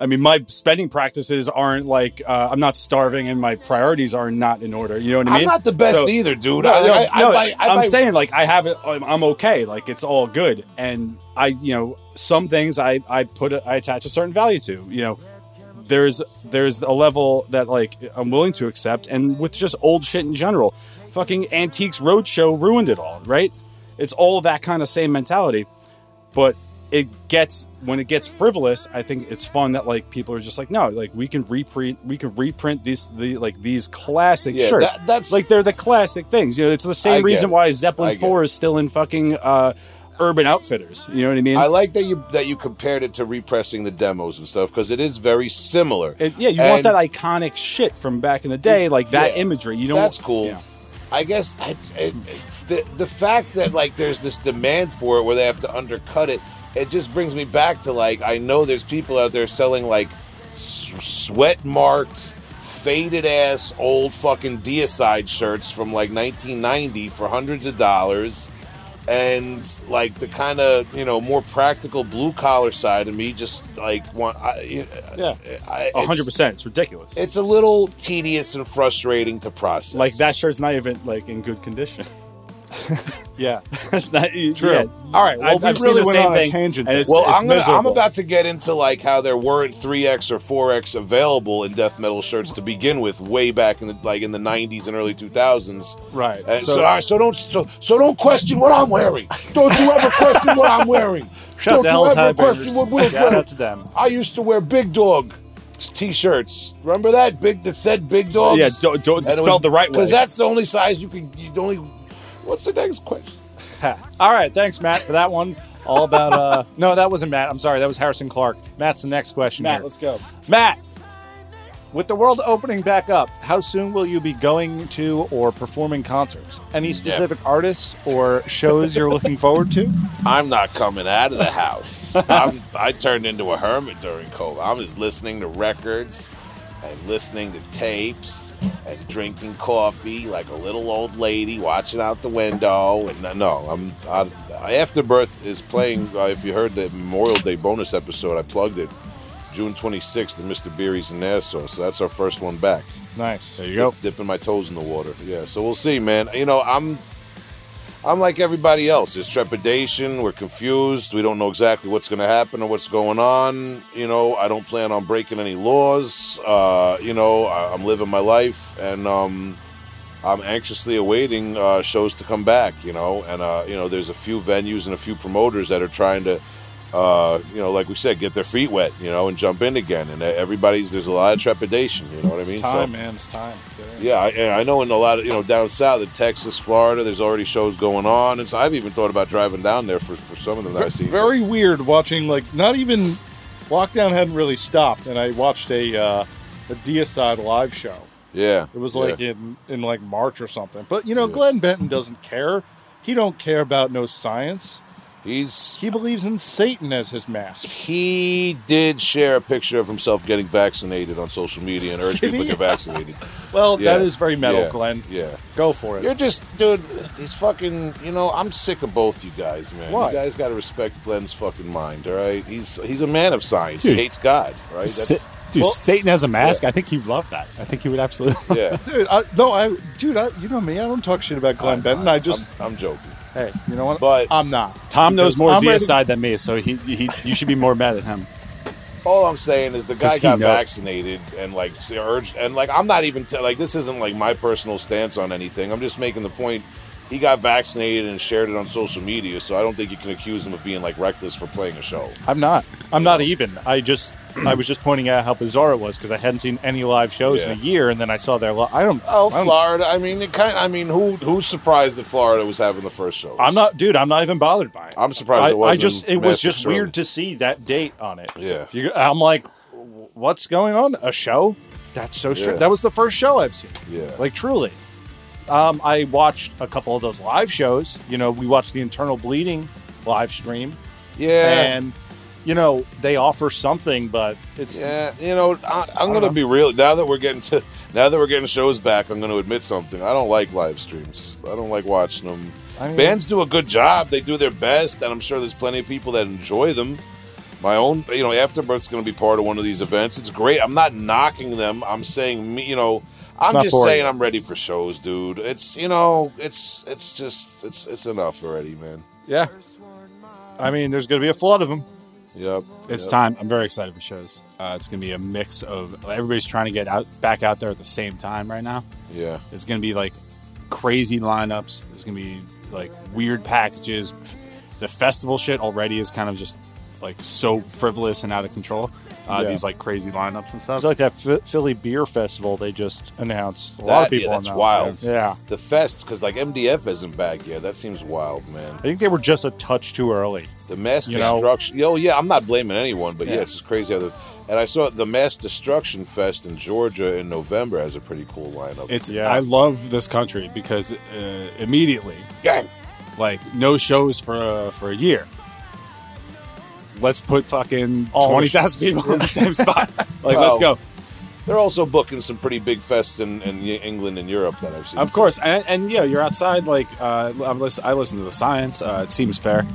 I mean, my spending practices aren't like uh, I'm not starving, and my priorities are not in order. You know what I mean? I'm not the best So- either, dude. No, I, no, I, no, I I'm buy- saying like I have it. I'm I'm okay. Like it's all good, and I, you know, some things I I put a, I attach a certain value to. You know, there's there's a level that like I'm willing to accept, and with just old shit in general, fucking Antiques Roadshow ruined it all. Right? It's all that kind of same mentality, but it gets when it gets frivolous. I think it's fun that like people are just like, no, like we can reprint, we can reprint these the like these classic Yeah, shirts. that- that's- like they're the classic things. You know, it's the same get reason why Zeppelin get Four is still in fucking uh, Urban Outfitters. You know what I mean? I like that you that you compared it to repressing the demos and stuff because it is very similar. It- yeah, you want that iconic shit from back in the day, like that Yeah, imagery. You don't. That's cool. I guess I, it, the the fact that like there's this demand for it where they have to undercut it, it just brings me back to like I know there's people out there selling like sweat marked, faded ass old fucking deicide shirts from like 1990 for hundreds of dollars. And like the kind of you know more practical blue collar side of me, just like want, I, Yeah. I, A hundred percent It's ridiculous. It's a little tedious and frustrating to process. like that shirt's not even like in good condition. Yeah. That's not True. yeah. All right, well, I've, we I've really seen the went same on a thing, tangent and it's, Well, it's I'm, gonna, I'm about to get into like how there weren't 3x or 4x available in death metal shirts to begin with, way back in the like in the 90s and early 2000s. Right. And so, So- all right, so don't so, so don't question what I'm wearing. Don't you ever question what I'm wearing. Shout out don't to you ever question Headbangers. what Will's Shout wearing. out to them. I used to wear Big Dog t-shirts. Remember that big that said Big Dog? Yeah, do- do- spelled the right way. Because that's the only size you can. You only. What's the next question? All right, thanks, Matt, for that one. All about uh no, that wasn't Matt. I'm sorry, that was Harrison Clark. Matt's the next question. Matt, here. let's go. Matt, with the world opening back up, how soon will you be going to or performing concerts? Any specific artists or shows you're looking forward to? I'm not coming out of the house. I'm, I turned into a hermit during COVID. I'm just listening to records and listening to tapes and drinking coffee like a little old lady, watching out the window. And no, I'm I, Afterbirth is playing. Uh, if you heard the Memorial Day bonus episode, I plugged it. June 26th at Mr. Beery's in Nassau. So that's our first one back. Nice. There you go. Dipping my toes in the water. Yeah. So we'll see, man. You know, I'm I'm like everybody else. There's trepidation. We're confused. We don't know exactly what's going to happen or what's going on. You know, I don't plan on breaking any laws. Uh, you know, I, I'm living my life, and um, I'm anxiously awaiting uh, shows to come back. You know, and uh, you know, there's a few venues and a few promoters that are trying to uh, you know, like we said, get their feet wet, you know, and jump in again. And everybody's there's a lot of trepidation. You know what I mean? It's time, man. It's time. Yeah, I, I know in a lot of you know down south in Texas, Florida, there's already shows going on, and so I've even thought about driving down there for, for some of them that I've seen. Very weird watching like not even lockdown hadn't really stopped, and I watched a uh, a Deicide live show. Yeah, It was yeah. like in in like March or something. But you know, Yeah. Glenn Benton doesn't care. He don't care about no science. He's He believes in Satan as his mask. he did share a picture of himself getting vaccinated on social media and urged people to get vaccinated. Well, Yeah. that is very metal, Yeah. Glenn. Yeah. Go for it. You're just, dude. He's fucking. You know, I'm sick of both you guys, man. Why? You guys got to respect Glenn's fucking mind. All right, he's he's a man of science. Dude. He hates God. Right? Sa- dude, well- Satan has a mask. Yeah. I think he'd love that. I think he would absolutely. yeah. dude, I, no, I, dude, I, you know me. I don't talk shit about Glenn Benton. I just, I'm, I'm joking. Hey, you know what? But- I'm not. Tom knows more I'm ready- deicide than me, so he, he you should be more mad at him. All I'm saying is the guy got knows. vaccinated and like urged, and like I'm not even t- like this isn't like my personal stance on anything. I'm just making the point. He got vaccinated and shared it on social media, so I don't think you can accuse him of being like reckless for playing a show. I'm not. I'm not even. I just, I was just pointing out how bizarre it was because I hadn't seen any live shows in a year, and then I saw their. Li- I don't. Oh, I don't- Florida. I mean, it kind. I mean, who who's surprised that Florida was having the first show? I'm not, dude. I'm not even bothered by it. I'm surprised I, it I just, it was just weird to see that date on it. Yeah. You- I'm like, what's going on? A show? That's so strange. Yeah. That was the first show I've seen. Yeah. Like truly. Um, I watched a couple of those live shows. You know, we watched the Internal Bleeding live stream, Yeah. and you know they offer something, but it's Yeah, you know, I, I'm don't going to be real. Now that we're getting to, now that we're getting shows back, I'm going to admit something. I don't like live streams. I don't like watching them. I mean- Bands do a good job. They do their best, and I'm sure there's plenty of people that enjoy them. My own, you know, Afterbirth's going to be part of one of these events. It's great. I'm not knocking them. I'm saying, me, you know, I'm just saying you. I'm ready for shows, dude. It's, you know, it's, it's just, it's, it's enough already, man. yeah. I mean, there's going to be a flood of them. Yep. It's yep. time. I'm very excited for shows. Uh, it's gonna be a mix of everybody's trying to get out back out there at the same time right now. Yeah. It's gonna be like crazy lineups. There's gonna be like weird packages. The festival shit already is kind of just like so frivolous and out of control. Uh, Yeah. These like crazy lineups and stuff. It's like that Ph- Philly Beer Festival they just announced. A lot of people yeah, that's announced wild. that. Yeah. The fest, because like MDF isn't back yet. That seems wild, man. I think they were just a touch too early. The mass You know- destruction. Yo, yeah, I'm not blaming anyone, but yeah, Yeah. it's just crazy how the. And I saw the Mass Destruction Fest in Georgia in November has a pretty cool lineup. it's Yeah. I love this country because uh, immediately Gang. like no shows for uh, for a year. Let's put fucking All twenty thousand people in the same spot. Like, let's go. They're also booking some pretty big fests in, in England and Europe that I've seen. Of course, and, and yeah, you're outside. Like, uh, I'm listen, I listen to the science. Uh, it seems fair.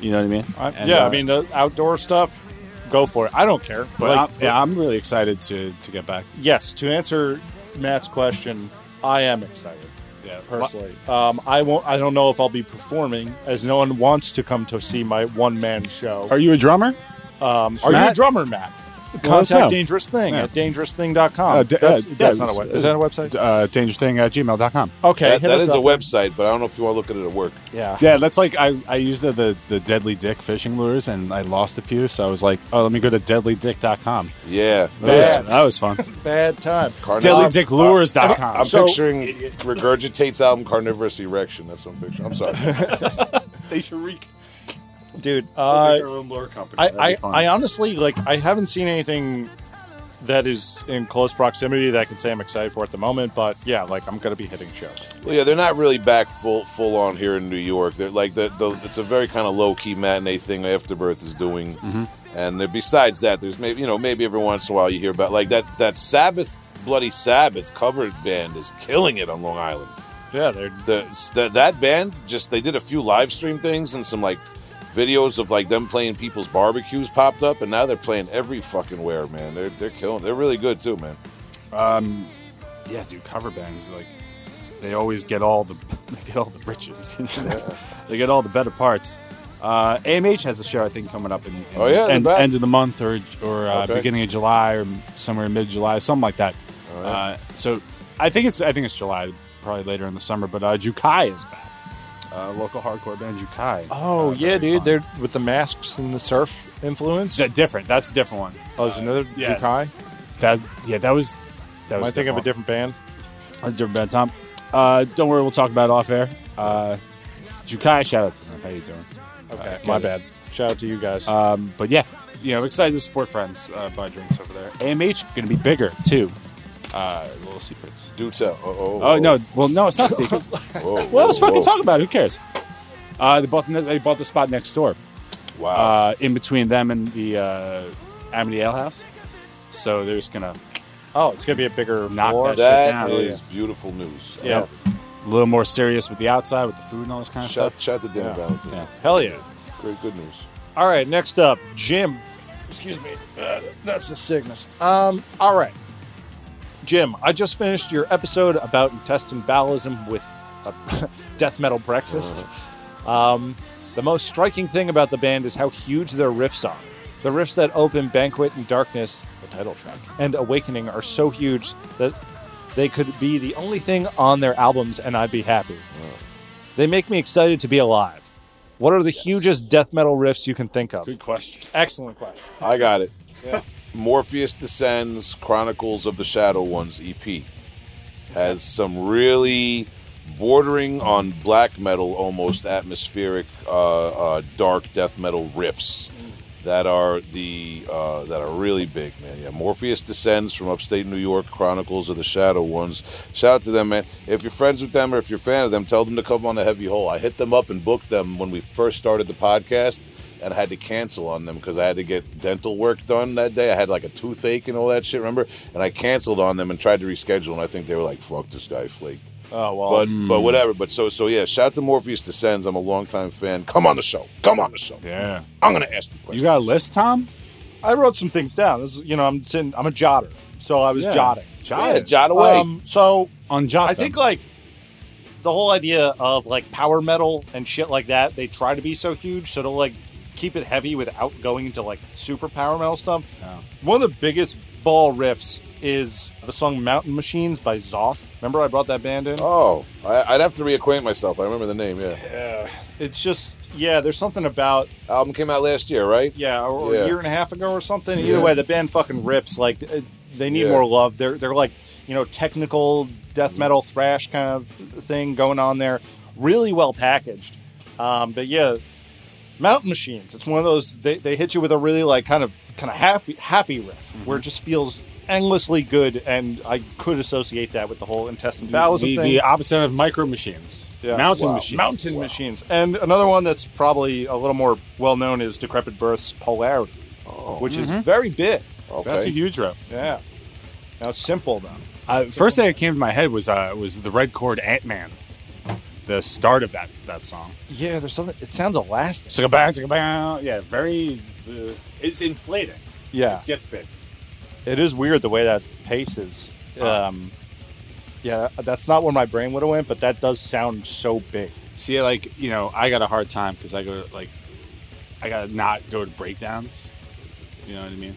You know what I mean? I, And, yeah, uh, I mean the outdoor stuff. Go for it. I don't care. but Like, I'm, yeah, I'm really excited to to get back. yes, to answer Matt's question, I am excited Yeah, personally. Um, I won't. I don't know if I'll be performing, as no one wants to come to see my one man show. Are you a drummer? Um, are you a drummer, Matt? Let us Contact know. Dangerous Thing Yeah. at dangerousthing.com. Uh, d- that's uh, that's yeah, not a web. it's- Is that a website? Uh, dangerousthing at gmail.com. Okay, that, hit that us is a website, but I don't know if you want to look at it at work. Yeah. Yeah, that's like I, I used the, the the deadly dick fishing lures and I lost a few, so I was like, oh, let me go to deadlydick.com. Yeah. That was, Bad. that was fun. Bad time. Carniv- DeadlyDickLures.com. I'm So- picturing Regurgitate's album Carnivorous Erection. That's what I'm picturing. I'm sorry. they should re- Dude, uh, our own lure company. I, I. I honestly like I haven't seen anything that is in close proximity that I can say I'm excited for at the moment, but yeah, like I'm gonna be hitting shows. Well, yeah, they're not really back full full on here in New York. They're like the, the it's a very kind of low key matinee thing Afterbirth is doing, and then besides that, there's maybe you know maybe every once in a while you hear about like that that Sabbath Bloody Sabbath cover band is killing it on Long Island. Yeah, they're The that, that band just they did a few live stream things and some like videos of like them playing people's barbecues popped up, and now they're playing every fucking where, man. They're they're killing. They're really good too, man. yeah, dude, cover bands like they always get all the they get all the riches. they get all the better parts. Uh, AMH has a show I think coming up in, in Oh, yeah, end, end of the month or or uh, Okay. beginning of July or somewhere in mid July, something like that. Uh, so I think it's I think it's July, probably later in the summer. But uh, Jukai is back. Uh, local hardcore band Jukai. Oh Uh, yeah, dude. fun. They're with the masks and the surf influence. That different. That's a different one. oh, there's another yeah. Jukai. That yeah, that was that Am was I thinking of a different band? a different band. Tom, uh, don't worry, we'll talk about it off air. Uh, Jukai, shout out to them. How you doing? Okay, Uh, my get it. bad. Shout out to you guys. Um, but yeah, you know, excited to support friends, uh, buy drinks over there. AMH going to be bigger too. Uh, little secrets. Do tell. Oh, oh, Oh no, well no, it's not secrets. Whoa, well, let's whoa, fucking whoa. talk about it. Who cares? Uh, they bought the, they bought the spot next door, Wow. uh, in between them and the uh, Amity Ale House. So they're just gonna oh, it's gonna be a bigger Knock floor. that shit that down. is beautiful news. Yeah. a little more serious with the outside, with the food and all this kind of Shout, stuff. shout to Dan Yeah. Valentine. Yeah. Hell yeah. Great, good news. All right, next up, Jim. Excuse me. Uh, that's the sickness. Um, all right. Jim, I just finished your episode about Intestine Baalism with a death metal breakfast. Um, the most striking thing about the band is how huge their riffs are. The riffs that open Banquet and Darkness, the title track, and Awakening are so huge that they could be the only thing on their albums and I'd be happy. They make me excited to be alive. What are the hugest death metal riffs you can think of? Good question. Excellent question. I got it. Yeah. Morpheus Descends Chronicles of the Shadow Ones EP has some really bordering on black metal, almost atmospheric, uh, uh, dark death metal riffs that are the uh, that are really big, man. Yeah, Morpheus Descends from upstate New York, Chronicles of the Shadow Ones. Shout out to them, man. If you're friends with them or if you're a fan of them, tell them to come on the Heavy Hole. I hit them up and booked them when we first started the podcast. And I had to cancel on them because I had to get dental work done that day. I had like a toothache and all that shit, remember? And I canceled on them and tried to reschedule. And I think they were like, "Fuck, this guy flaked." Oh well. But but whatever. But so so yeah. Shout out to Morpheus Descends. I'm a longtime fan. Come on the show. Come on the show. Yeah. I'm gonna ask you questions. You got a list, Tom? I wrote some things down. This is, you know, I'm sitting, I'm a jotter, so I was Yeah. jotting. yeah, jot away. Um, so On Jot. I think like the whole idea of like power metal and shit like that, they try to be so huge, so to like keep it heavy without going into like super power metal stuff. Yeah. One of the biggest ball riffs is the song "Mountain Machines" by Zoth. Remember I brought that band in? oh, I, I'd have to reacquaint myself. I remember the name. Yeah, Yeah. It's just yeah. There's something about album came out last year, right? yeah, or Yeah. a year and a half ago or something. Yeah. Either way, the band fucking rips. Like uh, they need Yeah. more love. They're they're like you know technical death metal thrash kind of thing going on there. Really well packaged. Um, but yeah, Mountain Machines. It's one of those they, they hit you with a really like kind of kind of happy happy riff where it just feels endlessly good, and I could associate that with the whole Intestine Baalism the, thing. the opposite of micro machines. Yeah. Mountain Wow. machines. Mountain Machines. And another one that's probably a little more well known is Decrepit Birth's Polarity, which is very big. Okay. That's a huge riff. Yeah. Now, simple though. Uh, first thing that came to my head was uh, was the red chord Ant Man. The start of that that song. Yeah, there's something. It sounds elastic. Sing bang, sing bang. Yeah, very. The, it's inflating. Yeah, It gets big. it is weird the way that paces. Um, yeah, that's not where my brain would have went, but that does sound so big. See, like you know, I got a hard time because I go to, like, I gotta not go to breakdowns. You know what I mean?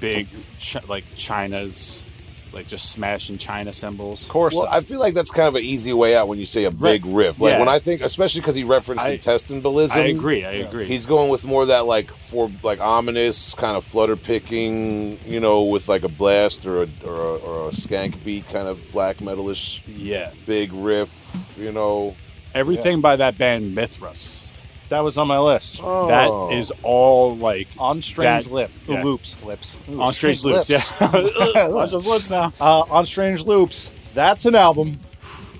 Big, ch- like China's, like just smashing China cymbals. Of course, Well, I feel like that's kind of an easy way out when you say a big Right. riff. Like Yeah. when I think, especially because he referenced I- Intestine Baalism. I agree. I agree. He's going with more of that like for like ominous kind of flutter picking, you know, with like a blast or a or a, or a skank beat kind of black metalish yeah. big riff, you know. Everything by that band Mithras. That was on my list. Oh. That is all like On Strange That- Lip, yeah. Loops, Lips, Ooh, on Strange Loops. Yeah, on those lips now. Uh, on Strange Loops, that's an album.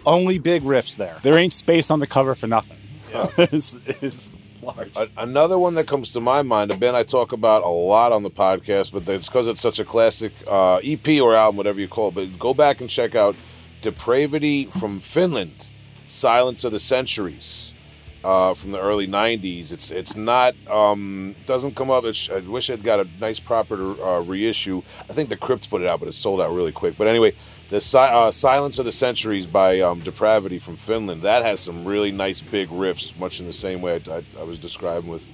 Only big riffs there. There ain't space on the cover for nothing. it's, it's large. A- another one that comes to my mind, a band I talk about a lot on the podcast, but it's because it's such a classic uh, EP or album, whatever you call it. But go back and check out Depravity from Finland, Silence of the Centuries. Uh, from the early '90s, it's it's not um, doesn't come up. It's, I wish it got a nice proper uh, reissue. I think the Crypt put it out, but it sold out really quick. But anyway, the si- uh, Silence of the Centuries by um, Depravity from Finland that has some really nice big riffs, much in the same way I, I, I was describing with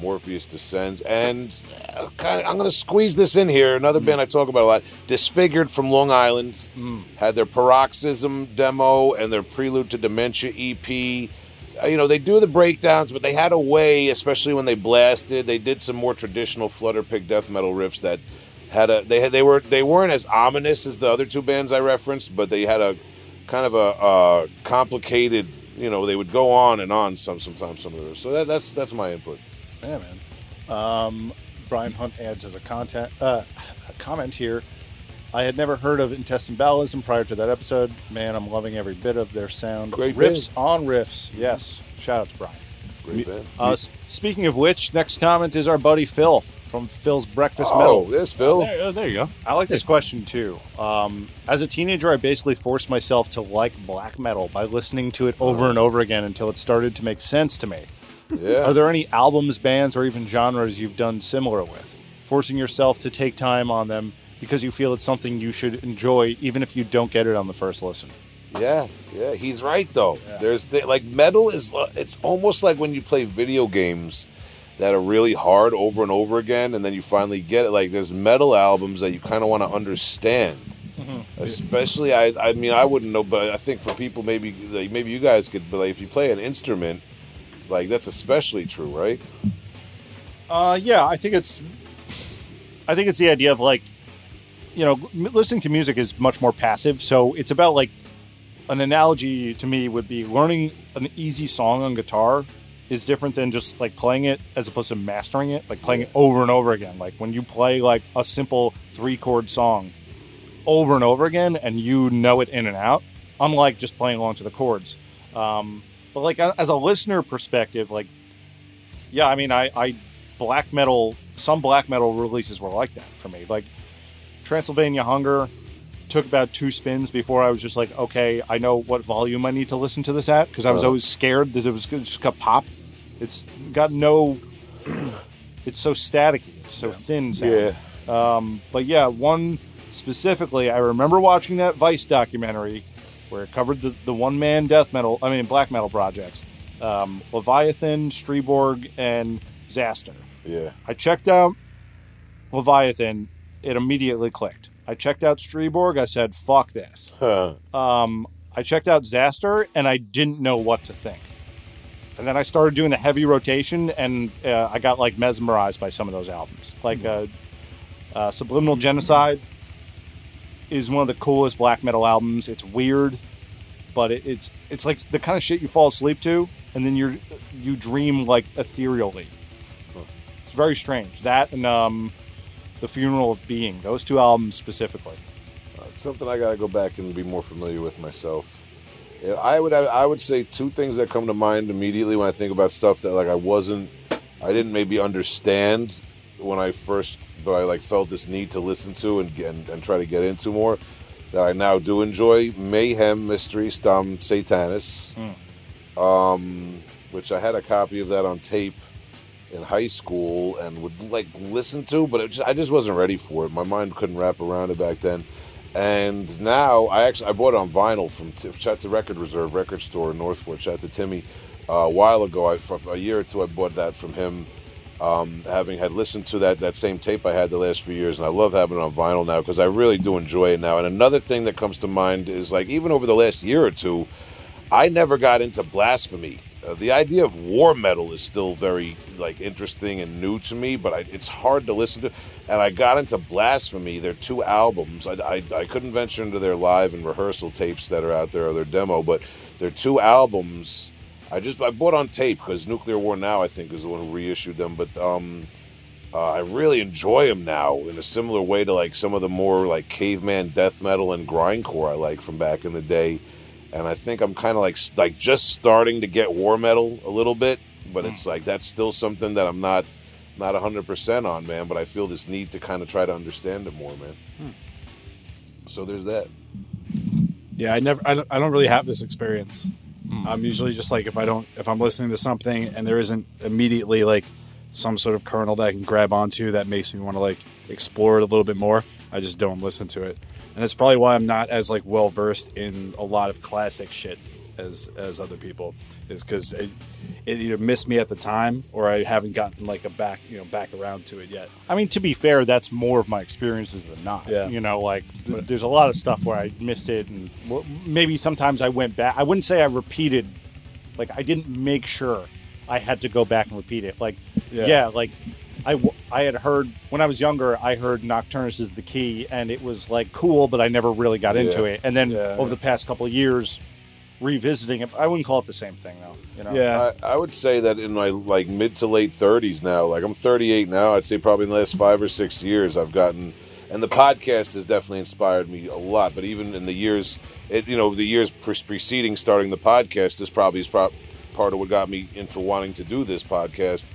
Morpheus Descends. And uh, kind of, I'm going to squeeze this in here. Another band I talk about a lot, Disfigured from Long Island, had their Paroxysm demo and their Prelude to Dementia EP. Uh, you know, they do the breakdowns, but they had a way, especially when they blasted. They did some more traditional flutter pick death metal riffs that had a they had they were they weren't as ominous as the other two bands I referenced, but they had a kind of a, uh complicated. You know, they would go on and on some sometimes some of those. So that, that's that's my input. Yeah, man. Um, Brian Hunt adds as a content uh, a comment here. I had never heard of Intestine Baalism prior to that episode. Man, I'm loving every bit of their sound. Great riffs on riffs. Yes. Shout out to Brian. Great band. Uh, speaking of which, next comment is our buddy Phil from Phil's Breakfast Oh, Metal. Oh, there's Phil. There, oh, there you go. I like this question too. Um, as a teenager, I basically forced myself to like black metal by listening to it over and over again until it started to make sense to me. Yeah. Are there any albums, bands, or even genres you've done similar with? Forcing yourself to take time on them because you feel it's something you should enjoy, even if you don't get it on the first listen. Yeah, yeah, he's right though. There's the, like metal is uh, it's almost like when you play video games that are really hard over and over again, and then you finally get it. Like there's metal albums that you kind of want to understand. Especially, I, I mean, I wouldn't know, but I think for people, maybe, like, maybe you guys could, but like, if you play an instrument, like that's especially true, right? Uh, yeah, I think it's, I think it's the idea of like, you know, listening to music is much more passive. So it's about like, an analogy to me would be learning an easy song on guitar is different than just like playing it as opposed to mastering it, like playing it over and over again. Like when you play like a simple three chord song over and over again and you know it in and out, unlike just playing along to the chords. Um, but like as a listener perspective, like, yeah, I mean, I, I black metal, some black metal releases were like that for me. Like Transylvania Hunger took about two spins before I was just like, okay, I know what volume I need to listen to this at because I was Uh. always scared that it was just gonna pop. It's got no, it's so staticky, it's so thin. Sound. Um, but yeah, one specifically, I remember watching that Vice documentary where it covered the, the one man death metal, I mean, black metal projects um, Leviathan, Striborg, and Xasthur. yeah. I checked out Leviathan, it immediately clicked. I checked out Striborg, I said, fuck this. Huh. Um, I checked out Xasthur, and I didn't know what to think. And then I started doing the heavy rotation, and uh, I got like mesmerized by some of those albums. Like uh, uh, Subliminal Genocide is one of the coolest black metal albums. It's weird, but it, it's it's like the kind of shit you fall asleep to, and then you're you dream like ethereally. It's very strange. That and um, the Funeral of Being. Those two albums specifically. It's something I got to go back and be more familiar with myself. I would I would say two things that come to mind immediately when I think about stuff that like I wasn't I didn't maybe understand when I first but I like felt this need to listen to and and, and try to get into more that I now do enjoy Mayhem Mysteriis Dom Sathanas um, which I had a copy of that on tape in high school and would like listen to, but just, I just wasn't ready for it. My mind couldn't wrap around it back then. And now I actually I bought it on vinyl from T- shout to Record Reserve Record Store in Northwood. Shout to Timmy. Uh, a while ago, I, for a year or two, I bought that from him. Um, having had listened to that that same tape I had the last few years, and I love having it on vinyl now because I really do enjoy it now. And another thing that comes to mind is like even over the last year or two, I never got into blasphemy. Uh, the idea of war metal is still very like interesting and new to me, but I, it's hard to listen to. And I got into blasphemy. Their two albums. I, I, I couldn't venture into their live and rehearsal tapes that are out there or their demo, but their two albums. I just I bought on tape because Nuclear War Now I think is the one who reissued them, but um, uh, I really enjoy them now in a similar way to like some of the more like caveman death metal and grindcore I like from back in the day. And I think I'm kind of like like just starting to get war metal a little bit, but hmm. it's like that's still something that I'm not not 100% on, man, but I feel this need to kind of try to understand it more, man. Hmm. So there's that. Yeah, I never. I don't, I don't really have this experience. Hmm. I'm usually just like if I don't if I'm listening to something and there isn't immediately like some sort of kernel that I can grab onto that makes me want to like explore it a little bit more. I just don't listen to it, and that's probably why I'm not as like well versed in a lot of classic shit as as other people. Is because it, it either missed me at the time or I haven't gotten like a back you know back around to it yet. I mean, to be fair, that's more of my experiences than not. Yeah. You know, like th- there's a lot of stuff where I missed it, and maybe sometimes I went back. I wouldn't say I repeated Like I didn't make sure I had to go back and repeat it. Like Yeah. yeah, like I, w- I had heard when I was younger, I heard Nocturnus is the key, and it was like cool, but I never really got into it. And then Yeah. over the past couple of years, revisiting it, I wouldn't call it the same thing though. You know? Yeah. I, I would say that in my like mid to late 30s now, like I'm 38 now, I'd say probably in the last five or six years, I've gotten, and the podcast has definitely inspired me a lot. But even in the years, it you know, the years pre- preceding starting the podcast, this probably is pro- part of what got me into wanting to do this podcast.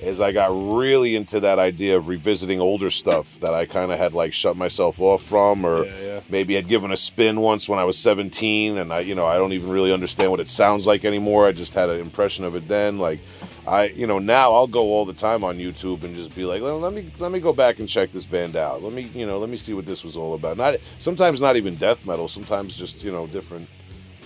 Is I got really into that idea of revisiting older stuff that I kind of had like shut myself off from, or Yeah, yeah. maybe had given a spin once when I was 17 and I you know I don't even really understand what it sounds like anymore. I just had an impression of it then like I you know now I'll go all the time on YouTube and just be like well, let me let me go back and check this band out. Let me you know let me see what this was all about. Not sometimes not even death metal sometimes just you know different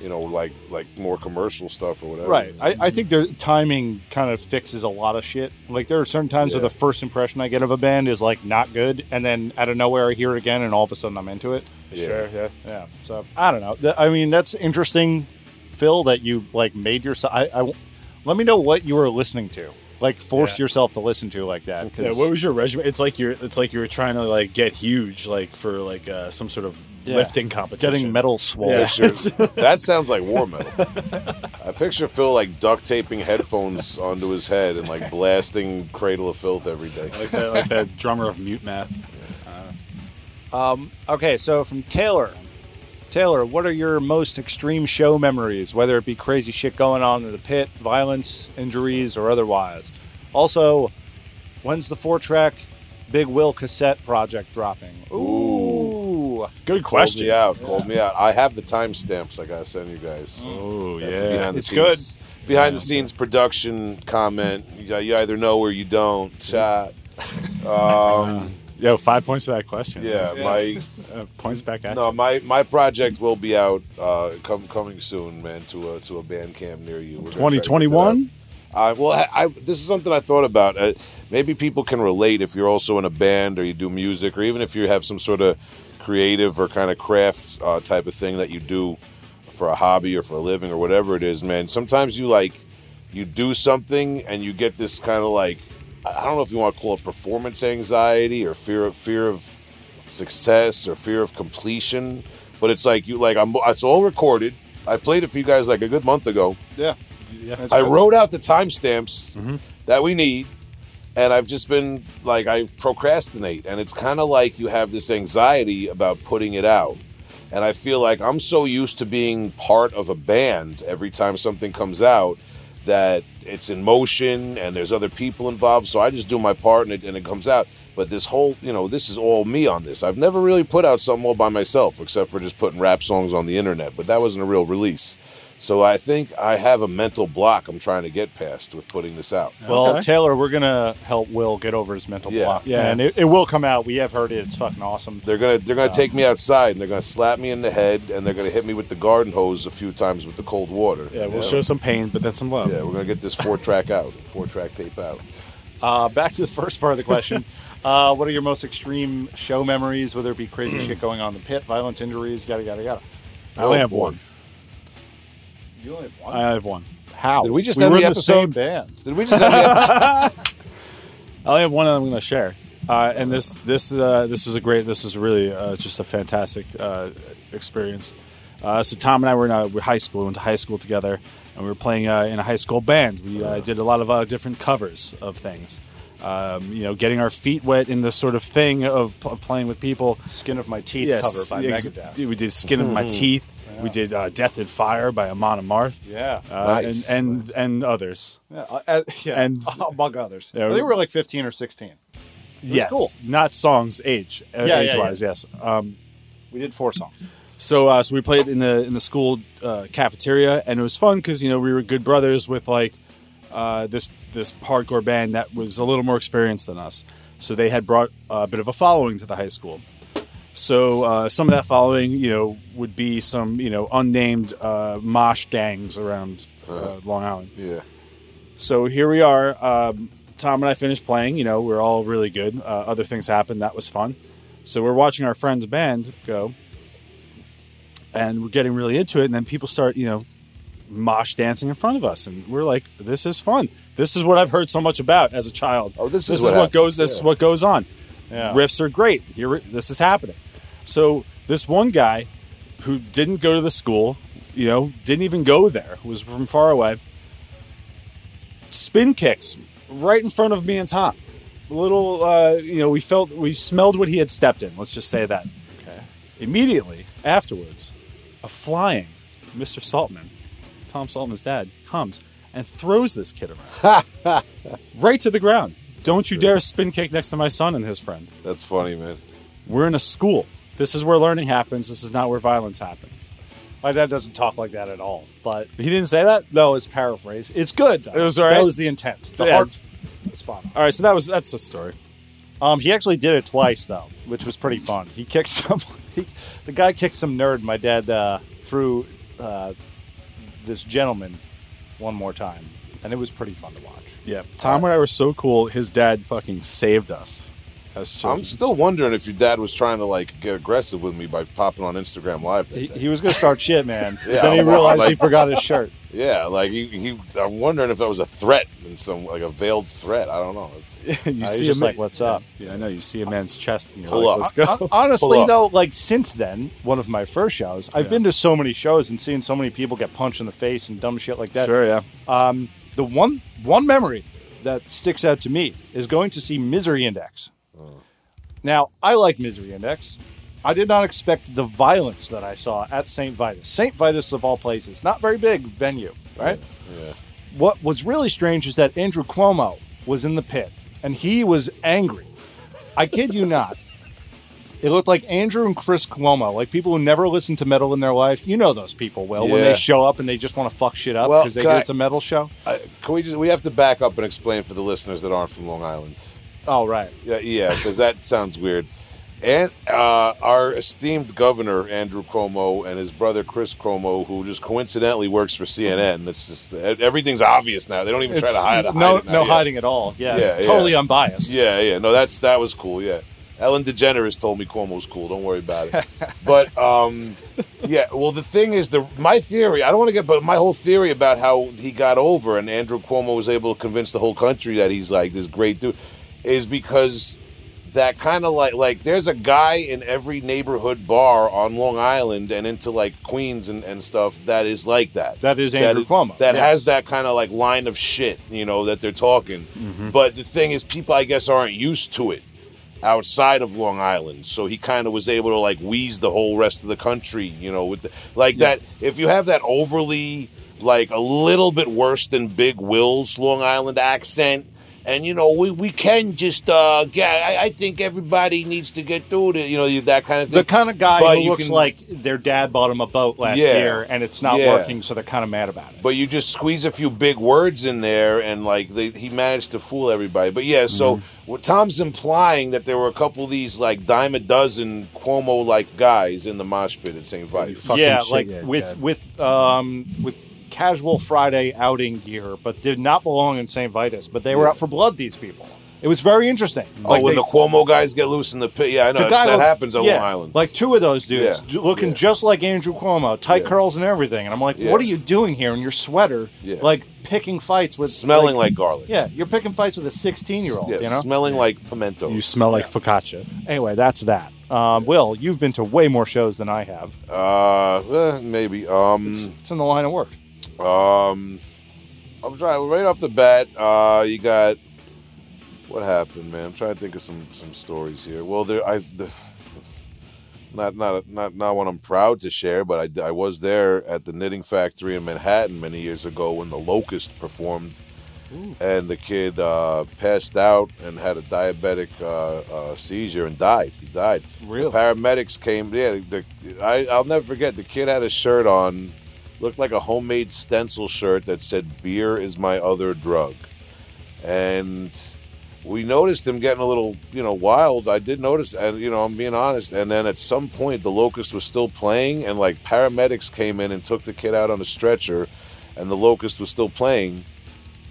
you know like like more commercial stuff or whatever Right. I, I think their timing kind of fixes a lot of shit. Like there are certain times where the first impression I get of a band is like not good, and then out of nowhere I hear it again, and all of a sudden I'm into it. Yeah. Sure. Yeah. Yeah. So I don't know. I mean, that's interesting, Phil, that you like made yourself. I, I let me know what you were listening to. Like force Yeah. yourself to listen to like that. 'cause- Yeah, what was your regimen? It's like you're it's like you were trying to like get huge, like for like uh, some sort of Yeah. lifting competition. getting metal swole. Yeah. Picture, that sounds like war metal. I picture Phil like duct taping headphones onto his head and like blasting Cradle of Filth every day. like that, like that drummer of Mute Math. Um, okay, so from Taylor. Taylor, what are your most extreme show memories, whether it be crazy shit going on in the pit, violence, injuries, or otherwise? Also, when's the four track Big Will cassette project dropping? Ooh. Good Called question. me out. Called me out. I have the timestamps. I gotta send you guys. Oh That's yeah, behind the It's scenes, Behind the scenes production comment. You, you either know or you don't. Chat. Um, yo, five points to that question. yeah, my uh, points back at no, you. my my project will be out uh, come, coming soon, man. To a to a band camp near you. We're gonna try to get that 2021? Uh, well, I, I, this is something I thought about. Uh, maybe people can relate if you're also in a band or you do music, or even if you have some sort of creative or kind of craft uh, type of thing that you do for a hobby or for a living or whatever it is. Man, sometimes you like you do something and you get this kind of like I don't know if you want to call it performance anxiety or fear of fear of success or fear of completion, but it's like you like I'm. It's all recorded. I played it for you guys like a good month ago. Yeah. Yeah. I good. wrote out the timestamps that we need, and I've just been like I procrastinate, and it's kind of like you have this anxiety about putting it out, and I feel like I'm so used to being part of a band every time something comes out that it's in motion and there's other people involved, so I just do my part and it, and it comes out. But this whole, you know, this is all me on this. I've never really put out something all by myself, except for just putting rap songs on the internet. But that wasn't a real release. So I think I have a mental block I'm trying to get past with putting this out. Well, Okay. Taylor, we're going to help Will get over his mental Yeah. block. Yeah. And it, it will come out. We have heard it. It's fucking awesome. They're gonna they're gonna take me outside and they're gonna slap me in the head and they're gonna hit me with the garden hose a few times with the cold water. Yeah, we'll You show some pain, but then some love. Yeah, we're gonna get this four track out, four track tape out. Uh, back to the first part of the question. uh, what are your most extreme show memories, whether it be crazy shit going on in the pit, violence, injuries, yada, yada, yada? I only have boy. one. You only have one? I have one. How? Did we just we end were the in the same episode? band. Did we just have the I only have one that I'm going to share. Uh, and this this uh, this was a great. This is really uh, just a fantastic uh, experience. Uh, so Tom and I were in uh, we're high school. We went to high school together, and we were playing uh, in a high school band. We uh, did a lot of uh, different covers of things. Um, you know, getting our feet wet in the sort of thing of, of playing with people. Skin of My Teeth Yes, cover by ex- Megadeth. We did "Skin of My Teeth." We did uh, "Death and Fire" by Amon Amarth. Yeah. Uh, Nice. and, and and others. yeah, uh, yeah. and- among others. Yeah, they we- were like 15 or 16. yes, cool. not songs, age, uh, Yeah, yeah, age wise. Yes. Um, We did four songs. So, uh, so we played in the in the school uh, cafeteria, and it was fun because you know we were good brothers with like uh, this this hardcore band that was a little more experienced than us. So they had brought a bit of a following to the high school. So uh, some of that following, you know, would be some you know unnamed uh, mosh gangs around uh, Long Island. yeah. So here we are. Um, Tom and I finished playing. You know, we're all really good. Uh, other things happened. That was fun. So we're watching our friend's band go, and we're getting really into it. And then people start, you know, mosh dancing in front of us, and we're like, "This is fun. This is what I've heard so much about as a child. Oh, this is this what is what goes. This is what goes on. Yeah. Riffs are great. Here, this is happening. So this one guy who didn't go to the school, you know, didn't even go there, was from far away. Spin kicks right in front of me and Tom. A little, uh, you know, we felt, we smelled what he had stepped in. Let's just say that. Okay. Immediately afterwards, a flying Mr. Saltman, Tom Saltman's dad, comes and throws this kid around right to the ground. Don't you dare spin kick next to my son and his friend. That's funny, man. We're in a school. This is where learning happens. This is not where violence happens. My dad doesn't talk like that at all. But He didn't say that. no, it's paraphrase. It's good. It was all right? That was the intent. The Yeah. heart. Spot on. All right, so that was that's the story. Um, he actually did it twice though, which was pretty fun. He kicked some. He, the guy kicked some nerd. My dad uh, threw uh, this gentleman one more time, and it was pretty fun to watch. Yeah, Tom and I were so cool. His dad fucking saved us. I'm still wondering if your dad was trying to like get aggressive with me by popping on Instagram Live. That He, day. he was going to start shit, man. Yeah, then he well, realized he forgot his shirt. yeah, like he, he. I'm wondering if that was a threat and some like a veiled threat. I don't know. It's, you he's see just a ma- like, "What's up?" Yeah, I know. You see a man's chest and you're Pull like, up. "Let's go." Hon- Honestly, Pull up. though, like since then, one of my first shows, I've Yeah. been to so many shows and seen so many people get punched in the face and dumb shit like that. sure, yeah. Um, the one one memory that sticks out to me is going to see Misery Index. Now, I like Misery Index. I did not expect the violence that I saw at St. Vitus. St. Vitus, of all places, not very big venue, right? yeah. What was really strange is that Andrew Cuomo was in the pit and he was angry. I kid you not. It looked like Andrew and Chris Cuomo, like people who never listened to metal in their life. You know those people, Will, when Yeah. they show up and they just want to fuck shit up Well, because they can I- it's a metal show. I, can we just? We have to back up and explain for the listeners that aren't from Long Island. Oh, right. Yeah, yeah, because that sounds weird. And uh, our esteemed governor Andrew Cuomo and his brother Chris Cuomo, who just coincidentally works for CNN. That's just everything's obvious now. They don't even try to It's- hide, hide no, no yeah. hiding at all. Yeah, Yeah, yeah. totally unbiased. Yeah, yeah. No, that's that was cool. Yeah, Ellen DeGeneres told me Cuomo's cool. Don't worry about it. but um, yeah. Well, the thing is, the my theory. I don't want to get, but my whole theory about how he got over and Andrew Cuomo was able to convince the whole country that he's like this great dude, is because that kind of like like there's a guy in every neighborhood bar on Long Island and into like Queens and, and stuff that is like that. That is Andrew that, Cuomo, That yes. has that kind of like line of shit, you know, that they're talking. Mm-hmm. But the thing is, people I guess aren't used to it outside of Long Island, so he kind of was able to like wheeze the whole rest of the country, you know, with the, like that. If you have that overly like a little bit worse than Big Will's Long Island accent. And you know we, we can just uh get. I, I think everybody needs to get through it. You know that kind of thing. The kind of guy But who looks can- like their dad bought him a boat last Yeah. year and it's not Yeah. working, so they're kind of mad about it. but you just squeeze a few big words in there and like they, he managed to fool everybody but yeah so Mm-hmm. what tom's implying that there were a couple of these like dime a dozen cuomo like guys in the mosh pit at st vitus yeah, like yeah, with Dad. with um with casual Friday outing gear, but did not belong in St. Vitus. But they were Yeah. out for blood. These people. It was very interesting. oh Like when they- the cuomo guys get loose in the pit yeah i know the guy that looked- happens on yeah, long island Like two of those dudes Yeah, looking yeah. just like Andrew Cuomo, tight Yeah. curls and everything. And I'm like, Yeah. what are you doing here in your sweater? Yeah. Like picking fights with smelling like, garlic Yeah, you're picking fights with a 16 year old. yeah, you know. smelling like pimento You smell like focaccia. Anyway, that's that. Um, Will, you've been to way more shows than I have. uh eh, maybe um It's in the line of work. Um, I'm trying right off the bat. Uh, you got what happened, man? I'm trying to think of some some stories here. Well, there I the, not not not not one I'm proud to share, but I I was there at the Knitting Factory in Manhattan many years ago when the Locust performed. And the kid uh, passed out and had a diabetic uh, uh, seizure and died. He died. Really? The paramedics came. Yeah, the, I, I'll never forget. The kid had a shirt on looked like a homemade stencil shirt that said beer is my other drug. And we noticed him getting a little you know wild. I did notice and you know i'm being honest and then at some point the locust was still playing and like paramedics came in and took the kid out on a stretcher and the locust was still playing.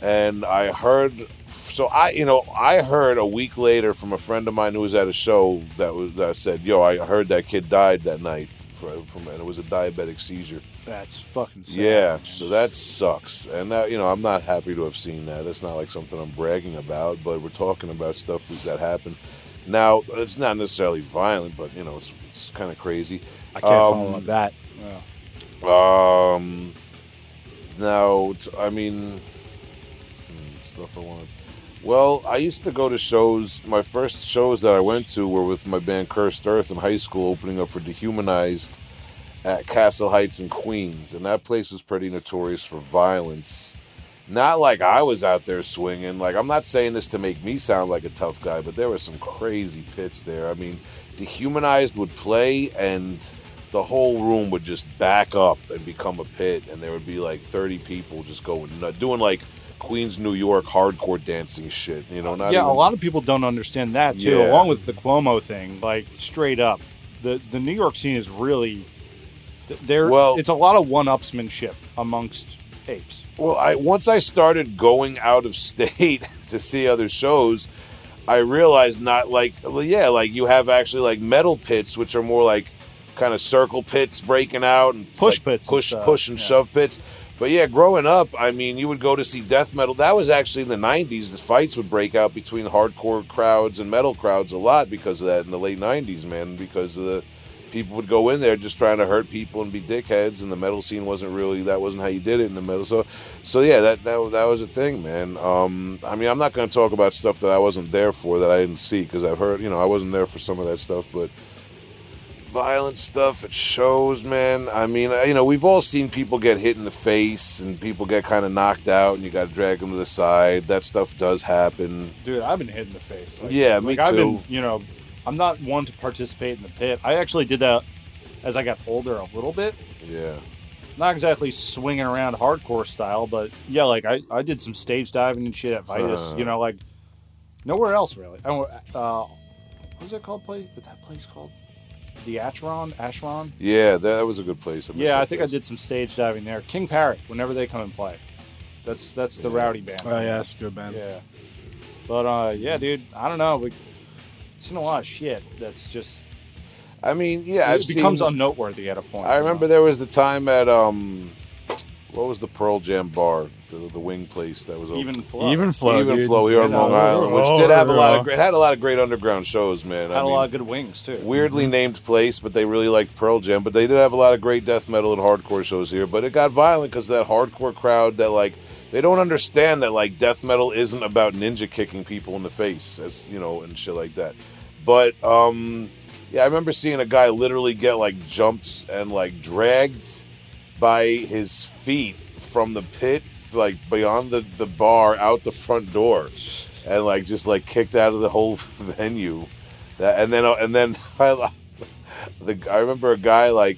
And i heard so i you know i heard a week later from a friend of mine who was at a show that was that said yo i heard that kid died that night for, from and it was a diabetic seizure That's fucking sad. Yeah, so that sucks. And that, you know, I'm not happy to have seen that. That's not like something I'm bragging about, but we're talking about stuff that happened. Now, it's not necessarily violent, but you know, it's, it's kind of crazy. I can't Um, follow up that. Um, now, t- I mean, hmm, stuff I wanted. Well, I used to go to shows. My first shows that I went to were with my band Cursed Earth in high school, opening up for Dehumanized at Castle Heights in Queens, and that place was pretty notorious for violence. Not like I was out there swinging. Like I'm not saying this to make me sound like a tough guy, but there were some crazy pits there. I mean, Dehumanized would play and the whole room would just back up and become a pit, and there would be like 30 people just going nut, doing like Queens, New York hardcore dancing shit. You know, not yeah, a lot of people don't understand that too. Yeah. Along with the Cuomo thing, like straight up, the the New York scene is really there. Well- it's a lot of one-upsmanship amongst apes. Well, I once I started going out of state to see other shows, I realized not like yeah, like you have actually like metal pits, which are more like kind of circle pits breaking out and Push like, pits and push stuff, push and yeah. shove pits. But yeah, growing up, I mean, you would go to see death metal. That was actually in the '90s. The fights would break out between hardcore crowds and metal crowds a lot because of that in the late '90s, man. Because of the people would go in there just trying to hurt people and be dickheads, and the metal scene wasn't really that wasn't how you did it in the metal. So, so yeah, that that was- that was a thing, man. Um, I mean, I'm not going to talk about stuff that I wasn't there for that I didn't see because I've heard, you know, I wasn't there for some of that stuff, but violent stuff at shows, man. I mean, you know, we've all seen people get hit in the face and people get kind of knocked out, and you got to drag them to the side. That stuff does happen. Dude, I've been hit in the face. Like, Yeah, me like I've been, too. you know, I'm not one to participate in the pit. I actually did that as I got older a little bit. Yeah. Not exactly swinging around hardcore style, but yeah, like I, I did some stage diving and shit at Vitus. Uh. you know, like nowhere else really. I don't, uh, what was that called? Place? What that place called? The Acheron? Acheron? Yeah, that was a good place. miss Yeah, I think I did some stage diving there. King Parrot, whenever they come and play. That's that's the rowdy band. Oh yeah, that's a good band. Yeah. But uh yeah, dude, I don't know. We seen a lot of shit that's just I mean, yeah, I've it becomes seen. unnoteworthy at a point. I remember know? there was the time at um, what was the Pearl Jam bar, the, the wing place that was open. even flow. Even flow, Even dude. Flow here on Long Island, which oh, did have a lot of great, had a lot of great underground shows, man. had I a mean, lot of good wings too. weirdly named place, but they really liked Pearl Jam. But they did have a lot of great death metal and hardcore shows here. But it got violent because that hardcore crowd that like they don't understand that like death metal isn't about ninja kicking people in the face, as you know, and shit like that. But um, yeah, I remember seeing a guy literally get like jumped and like dragged by his feet from the pit, like beyond the the bar, out the front door, and like just like kicked out of the whole venue. And then and then I, the I remember a guy like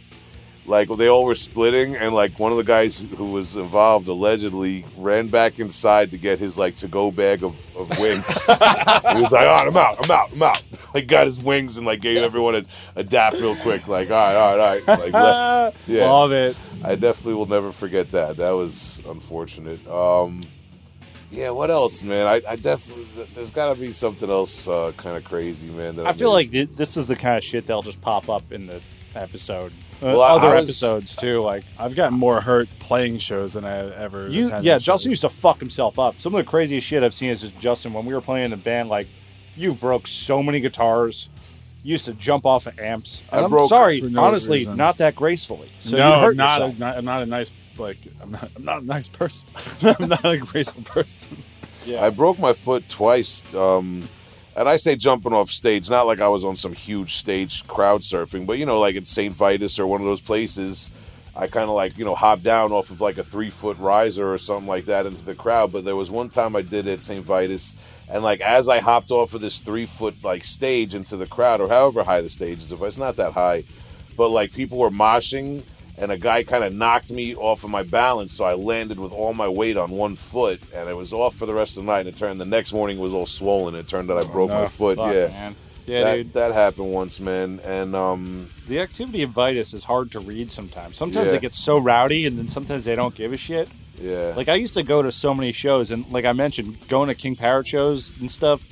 like they all were splitting and like one of the guys who was involved allegedly ran back inside to get his like to go bag of, of wings. he was like, "All right, I'm out, I'm out, I'm out." Like got his wings and like gave everyone a, a dap real quick. Like, all right, all right, all right. Like, yeah. Love it. I definitely will never forget that. That was unfortunate. Um, yeah, what else, man? I, I definitely there's got to be something else uh, kind of crazy, man. That I feel like thi- this is the kind of shit that'll just pop up in the episode. Uh, Well, I- other was- episodes too. Like I've gotten more hurt playing shows than I ever. you, yeah. shows. Justin used to fuck himself up. Some of the craziest shit I've seen is just Justin when we were playing in the band. Like you broke so many guitars. You used to jump off of amps. I And I'm broke sorry, for no honestly, reason. not that gracefully. So no, you hurt I'm not, a, yourself. not. I'm not a nice like. I'm not. I'm not a nice person. I'm not a graceful person. yeah. I broke my foot twice. Um, and I say jumping off stage, not like I was on some huge stage crowd surfing, but you know, like at St. Vitus or one of those places, I kind of like, you know, hop down off of like a three foot riser or something like that into the crowd. But there was one time I did it at St. Vitus, and like as I hopped off of this three foot like stage into the crowd, or however high the stage is, if it's not that high, but like people were moshing and a guy kind of knocked me off of my balance, so I landed with all my weight on one foot, and it was off for the rest of the night. And it turned the next morning was all swollen. It turned out I broke my no. foot. Fuck, yeah, man. Yeah, that dude. that happened once, man. And um, The activity of Vitus is hard to read sometimes. Sometimes Yeah. it gets so rowdy, and then sometimes they don't give a shit. yeah, Like I used to go to so many shows, and like I mentioned, going to King Parrot shows and stuff.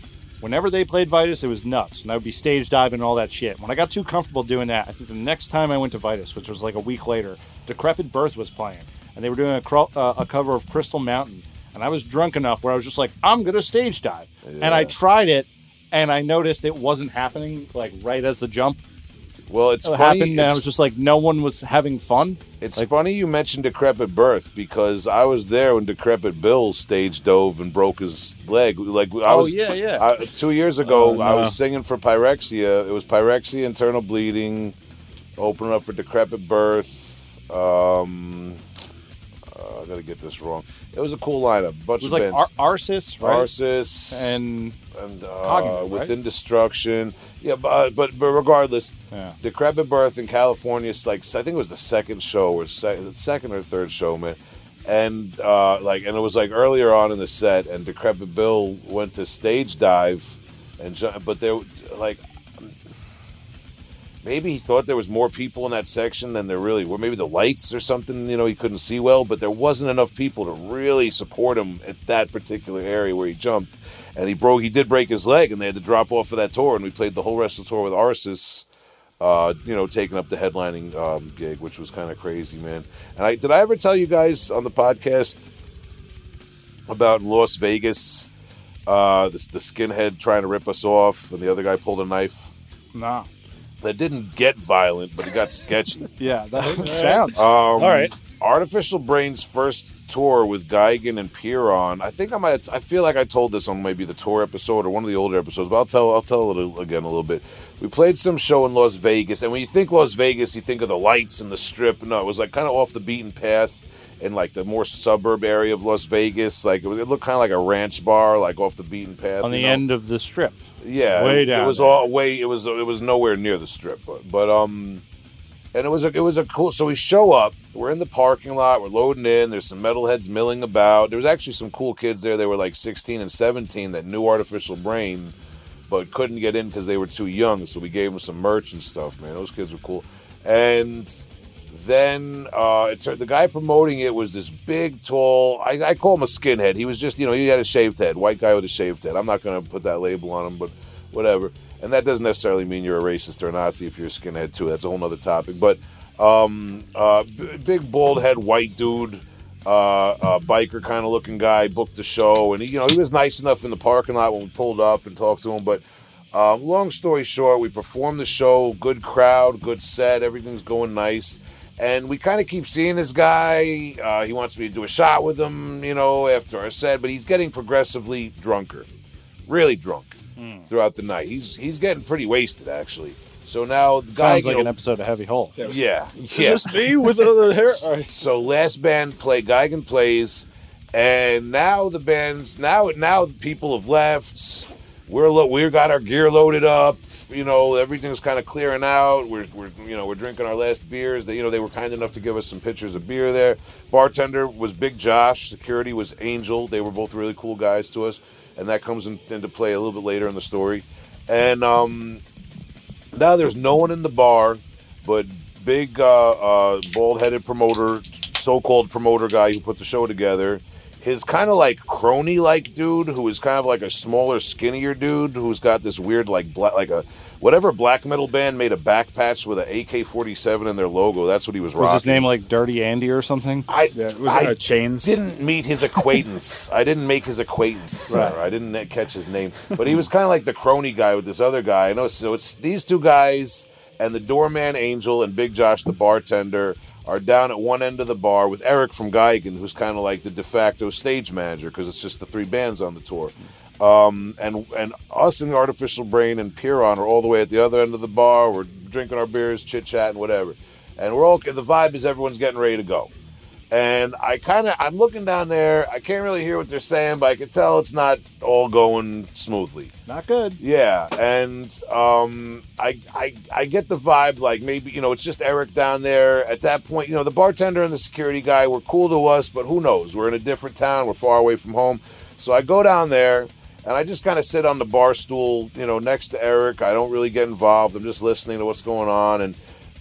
Whenever they played Vitus, it was nuts, and I would be stage diving and all that shit. When I got too comfortable doing that, I think the next time I went to Vitus, which was like a week later, Decrepit Birth was playing, and they were doing a, cro- uh, a cover of Crystal Mountain, and I was drunk enough where I was just like, I'm gonna stage dive, and I tried it, and I noticed it wasn't happening like right as the jump Well, it's funny. happened, and I was just like, no one was having fun. It's Like- funny you mentioned Decrepit Birth because I was there when Decrepit Bill stage dove and broke his leg. Like I Oh, was, yeah, yeah. I, two years ago, Oh, I was singing for Pyrexia. It was Pyrexia, internal bleeding, opening up for Decrepit Birth. Um, uh, I gotta get this wrong. It was a cool lineup. Bunch It was of like bands. Ar- Arsis, right? Arsis and and uh, Cognitive, right? within destruction. Yeah, but, but but regardless, Yeah. Decrepit Birth in California. It's like I think it was the second show or se- second or third show, man. And uh, like, and it was like earlier on in the set, and Decrepit Bill went to stage dive, and but there, like, maybe he thought there was more people in that section than there really were. Maybe the lights or something, you know, he couldn't see well, but there wasn't enough people to really support him at that particular area where he jumped. And he broke, he did break his leg, and they had to drop off for that tour. And we played the whole rest of the tour with Arsis, uh, you know, taking up the headlining um, gig, which was kind of crazy, man. And I did I ever tell you guys on the podcast about Las Vegas, uh, the, the skinhead trying to rip us off, and the other guy pulled a knife. nah. That didn't get violent, but it got sketchy. Yeah, that sounds. Um, All right. Artificial Brain's first tour with Gigan and Pyrrhon. I think I might. I feel like I told this on maybe the tour episode or one of the older episodes, but I'll tell. I'll tell it again a little bit. We played some show in Las Vegas, and when you think Las Vegas, you think of the lights and the strip. No, it was like kind of off the beaten path in like the more suburb area of Las Vegas. Like it, was, it looked kind of like a ranch bar, like off the beaten path on the know? end of the strip. Yeah, Way it, down It was there. all way. It was. It was nowhere near the strip, but, but um, and it was a it was a cool. So we show up. We're in the parking lot. We're loading in. There's some metalheads milling about. There was actually some cool kids there. They were like 16 and 17 that knew Artificial Brain, but couldn't get in because they were too young. So we gave them some merch and stuff. Man, those kids were cool. And then uh, turned, the guy promoting it was this big, tall. I, I call him a skinhead. He was just, you know, he had a shaved head, white guy with a shaved head. I'm not going to put that label on him, but whatever. And that doesn't necessarily mean you're a racist or a Nazi if you're a skinhead too. That's a whole other topic. But um, uh, b- big, bald head, white dude, uh, uh, biker kind of looking guy, booked the show, and he, you know, he was nice enough in the parking lot when we pulled up and talked to him, but. Uh, long story short, we performed the show, good crowd, good set, everything's going nice. And we kind of keep seeing this guy. Uh, he wants me to do a shot with him, you know, after our set, but he's getting progressively drunker, really drunk throughout the night. He's he's getting pretty wasted, actually. So now the guy, Sounds like you an episode of Heavy Hole. yeah, yeah. Is yeah. this me with the hair? All right. So last band play Gigan plays, and now the bands now now the people have left. We're lo- we got our gear loaded up. You know everything's kind of clearing out. We're, we're you know we're drinking our last beers. They you know they were kind enough to give us some pitchers of beer there. Bartender was Big Josh. Security was Angel. They were both really cool guys to us, and that comes in, into play a little bit later in the story. And um, now there's no one in the bar but big uh, uh, bald-headed promoter so-called promoter guy who put the show together his kind of like crony like dude who is kind of like a smaller skinnier dude who's got this weird like black like a whatever black metal band made a back patch with an ak-47 in their logo that's what he was Was his name like Dirty Andy or something? I, Yeah, was I it uh, chains? didn't meet his acquaintance. I didn't make his acquaintance. sir. I didn't catch his name, but he was kind of like the crony guy with this other guy. I know. So it's these two guys and the doorman Angel and Big Josh, the bartender, are down at one end of the bar with Eric from Gigan, who's kind of like the de facto stage manager because it's just the three bands on the tour. Um, and and us and Artificial Brain and Pyrrhon are all the way at the other end of the bar. We're drinking our beers, chit chatting, whatever. And we're all the vibe is everyone's getting ready to go. And I kind of I'm looking down there. I can't really hear what they're saying, but I can tell it's not all going smoothly. Not good. Yeah, and um, I, I I get the vibe like maybe you know it's just Eric down there. At that point, you know the bartender and the security guy were cool to us, but who knows? We're in a different town. We're far away from home. So I go down there and I just kind of sit on the bar stool, you know, next to Eric. I don't really get involved. I'm just listening to what's going on and.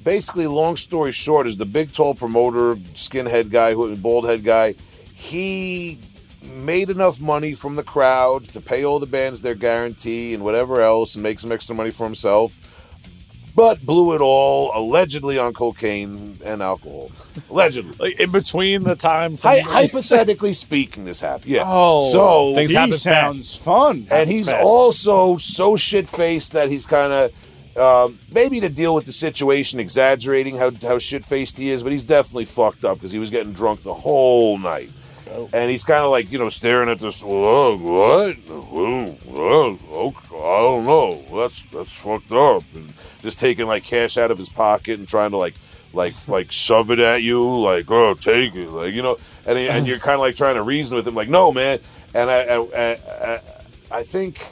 Basically, long story short, is the big tall promoter, skinhead guy, who bald head guy. He made enough money from the crowd to pay all the bands their guarantee and whatever else and make some extra money for himself, but blew it all allegedly on cocaine and alcohol. Allegedly. Like in between the time. From, Hy- hypothetically speaking, this happened. Yeah. Oh, so things He happen sounds fast. fun. and he's fast. also so shit faced that he's kind of um, maybe to deal with the situation, exaggerating how how shit faced he is, but he's definitely fucked up because he was getting drunk the whole night. And he's kind of like, you know, staring at this. Whoa, what? Whoa, whoa, okay, I don't know. That's that's fucked up. And just taking like cash out of his pocket and trying to like, like, like shove it at you, like, oh, take it, like, you know. And he, and you're kind of like trying to reason with him, like, no, man. And I, I, I, I, I think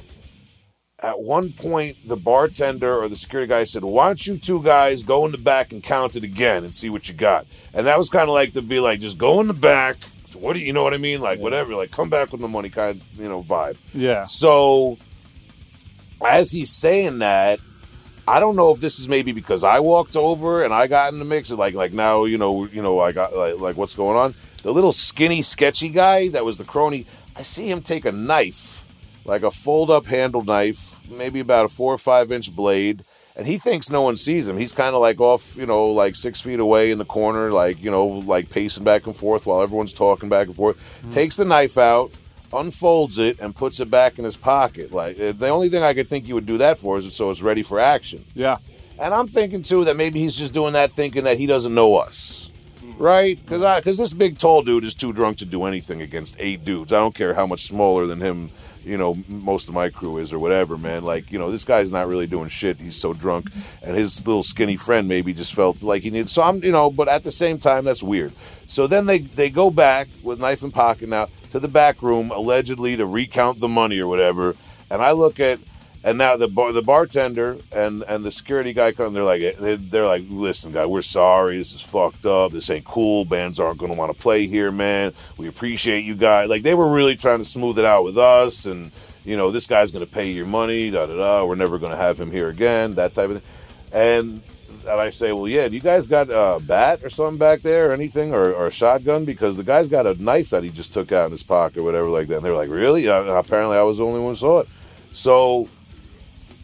at one point the bartender or the security guy said, "Why don't you two guys go in the back and count it again and see what you got?" And that was kind of like to be like, just go in the back. What do you, you know what I mean? Like whatever, like come back with the money kind of you know vibe. yeah. So as he's saying that, I don't know if this is maybe because I walked over and I got in the mix. Like like now you know you know I got like, like what's going on. The little skinny sketchy guy that was the crony. I see him take a knife, like a fold up handle knife, maybe about a four or five inch blade. And he thinks no one sees him. He's kind of like off, you know, like six feet away in the corner, like, you know, like pacing back and forth while everyone's talking back and forth. Takes the knife out, unfolds it, and puts it back in his pocket. Like, uh, the only thing I could think he would do that for is so it's ready for action. Yeah. And I'm thinking too that maybe he's just doing that thinking that he doesn't know us. Right? Because I because this big tall dude is too drunk to do anything against eight dudes. I don't care how much smaller than him, you know, most of my crew is or whatever, man. Like, you know, this guy's not really doing shit. He's so drunk. And his little skinny friend maybe just felt like he needed so I'm you know, but at the same time that's weird. So then they they go back with knife in pocket now to the back room, allegedly to recount the money or whatever. And I look at and now the bar, the bartender and, and the security guy come. They're like they're, like, listen, guy, we're sorry. This is fucked up. This ain't cool. Bands aren't to want to play here, man. We appreciate you guys. Like they were really trying to smooth it out with us, and you know this guy's to pay your money. Da da da. We're never to have him here again. That type of thing. And and I say, well, yeah, do you guys got a bat or something back there, or anything, or, or a shotgun? Because the guy's got a knife that he just took out in his pocket, or whatever, like that. And they're like, really? Yeah, apparently, I was the only one who saw it. So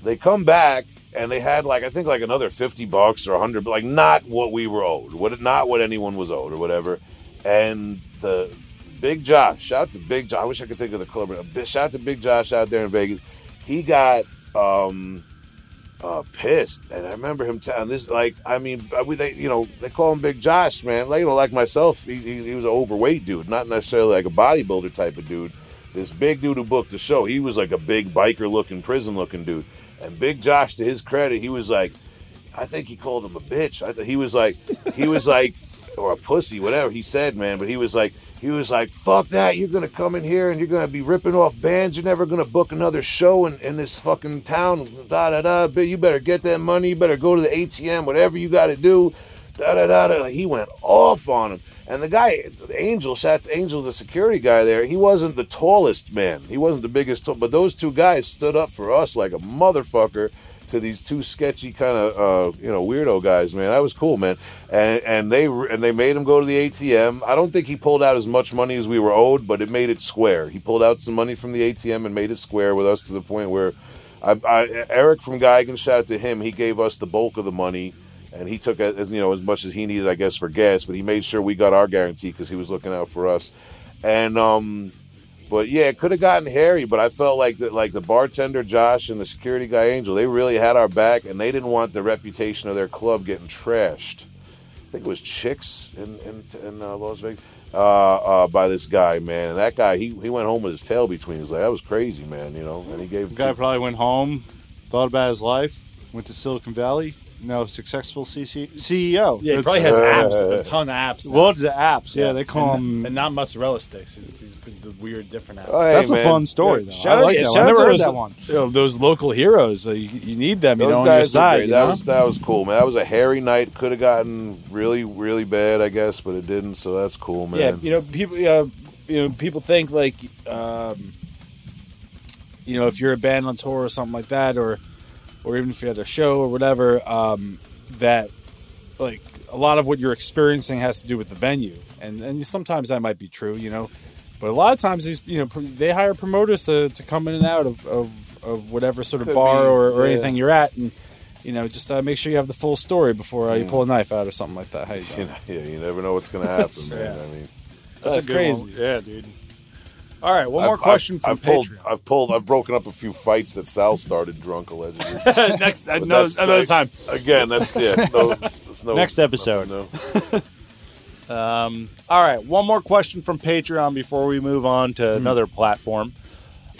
they come back and they had like I think like another fifty bucks or hundred, but like not what we were owed, what not what anyone was owed or whatever. And the Big Josh, shout out to Big Josh. I wish I could think of the club. but Shout out to Big Josh out there in Vegas. He got um uh, pissed, and I remember him telling this. Like, I mean, uh, we they you know they call him Big Josh, man. Like you know, like myself, he, he, he was an overweight dude, not necessarily like a bodybuilder type of dude. This big dude who booked the show, he was like a big biker looking, prison looking dude. And Big Josh, to his credit, he was like, I think he called him a bitch. I th- he was like, he was like, or a pussy, whatever he said, man. But he was like, he was like, fuck that. You're gonna come in here and you're gonna be ripping off bands. You're never gonna book another show in, in this fucking town. Da da da. You better get that money. You better go to the ATM. Whatever you got to do. Da da da da. He went off on him. And the guy, Angel, shot Angel, the security guy there. He wasn't the tallest man. He wasn't the biggest, but those two guys stood up for us like a motherfucker to these two sketchy kind of uh, you know weirdo guys, man. That was cool, man. And and they and they made him go to the ATM. I don't think he pulled out as much money as we were owed, but it made it square. He pulled out some money from the ATM and made it square with us to the point where I, I, Eric from Gigan, shout out to him. He gave us the bulk of the money. And he took as you know as much as he needed, I guess, for gas. But he made sure we got our guarantee because he was looking out for us. And um, but yeah, it could have gotten hairy, but I felt like that like the bartender Josh and the security guy Angel, they really had our back and they didn't want the reputation of their club getting trashed. I think it was Chicks in in, in uh, Las Vegas uh, uh, by this guy, man. And that guy, he he went home with his tail between his legs. That was crazy, man. You know, and he gave The guy probably went home, thought about his life, went to Silicon Valley, now successful CC- CEO. Yeah, he It's- probably has apps, a ton of apps. now. Well, it's the apps. Yeah, they call and, them. and not mozzarella sticks. It's, it's the weird different apps. Oh, hey, That's a man. fun story, though. Shout I out, like yeah, that shout one. I out never to heard those, that one. You know, those local heroes. Uh, you, you need them. You Those know, on your guys are side. great. You That know? was that was cool, man. That was a hairy night. Could have gotten really really bad, I guess, but it didn't. So that's cool, man. Yeah, you know, people, uh, you know, people think like, um, you know, if you're a band on tour or something like that, or, or even if you had a show or whatever, um, that, like, a lot of what you're experiencing has to do with the venue, and and sometimes that might be true, you know, But a lot of times these you know they hire promoters to, to come in and out of, of, of whatever sort of Could bar be, or, or yeah. anything you're at, and you know just uh, make sure you have the full story before uh, you pull a knife out or something like that. How you You know, yeah, you never know what's going to happen, man. Yeah. I mean, That's a good crazy. one. Yeah, dude. All right, one more I've- question I've, from I've pulled, Patreon. I've pulled, I've broken up a few fights that Sal started drunk allegedly. Next But another, that's another time. Again, that's yeah. No, it's, it's no, Next episode. No. Um, all right, one more question from Patreon before we move on Hmm. to another platform.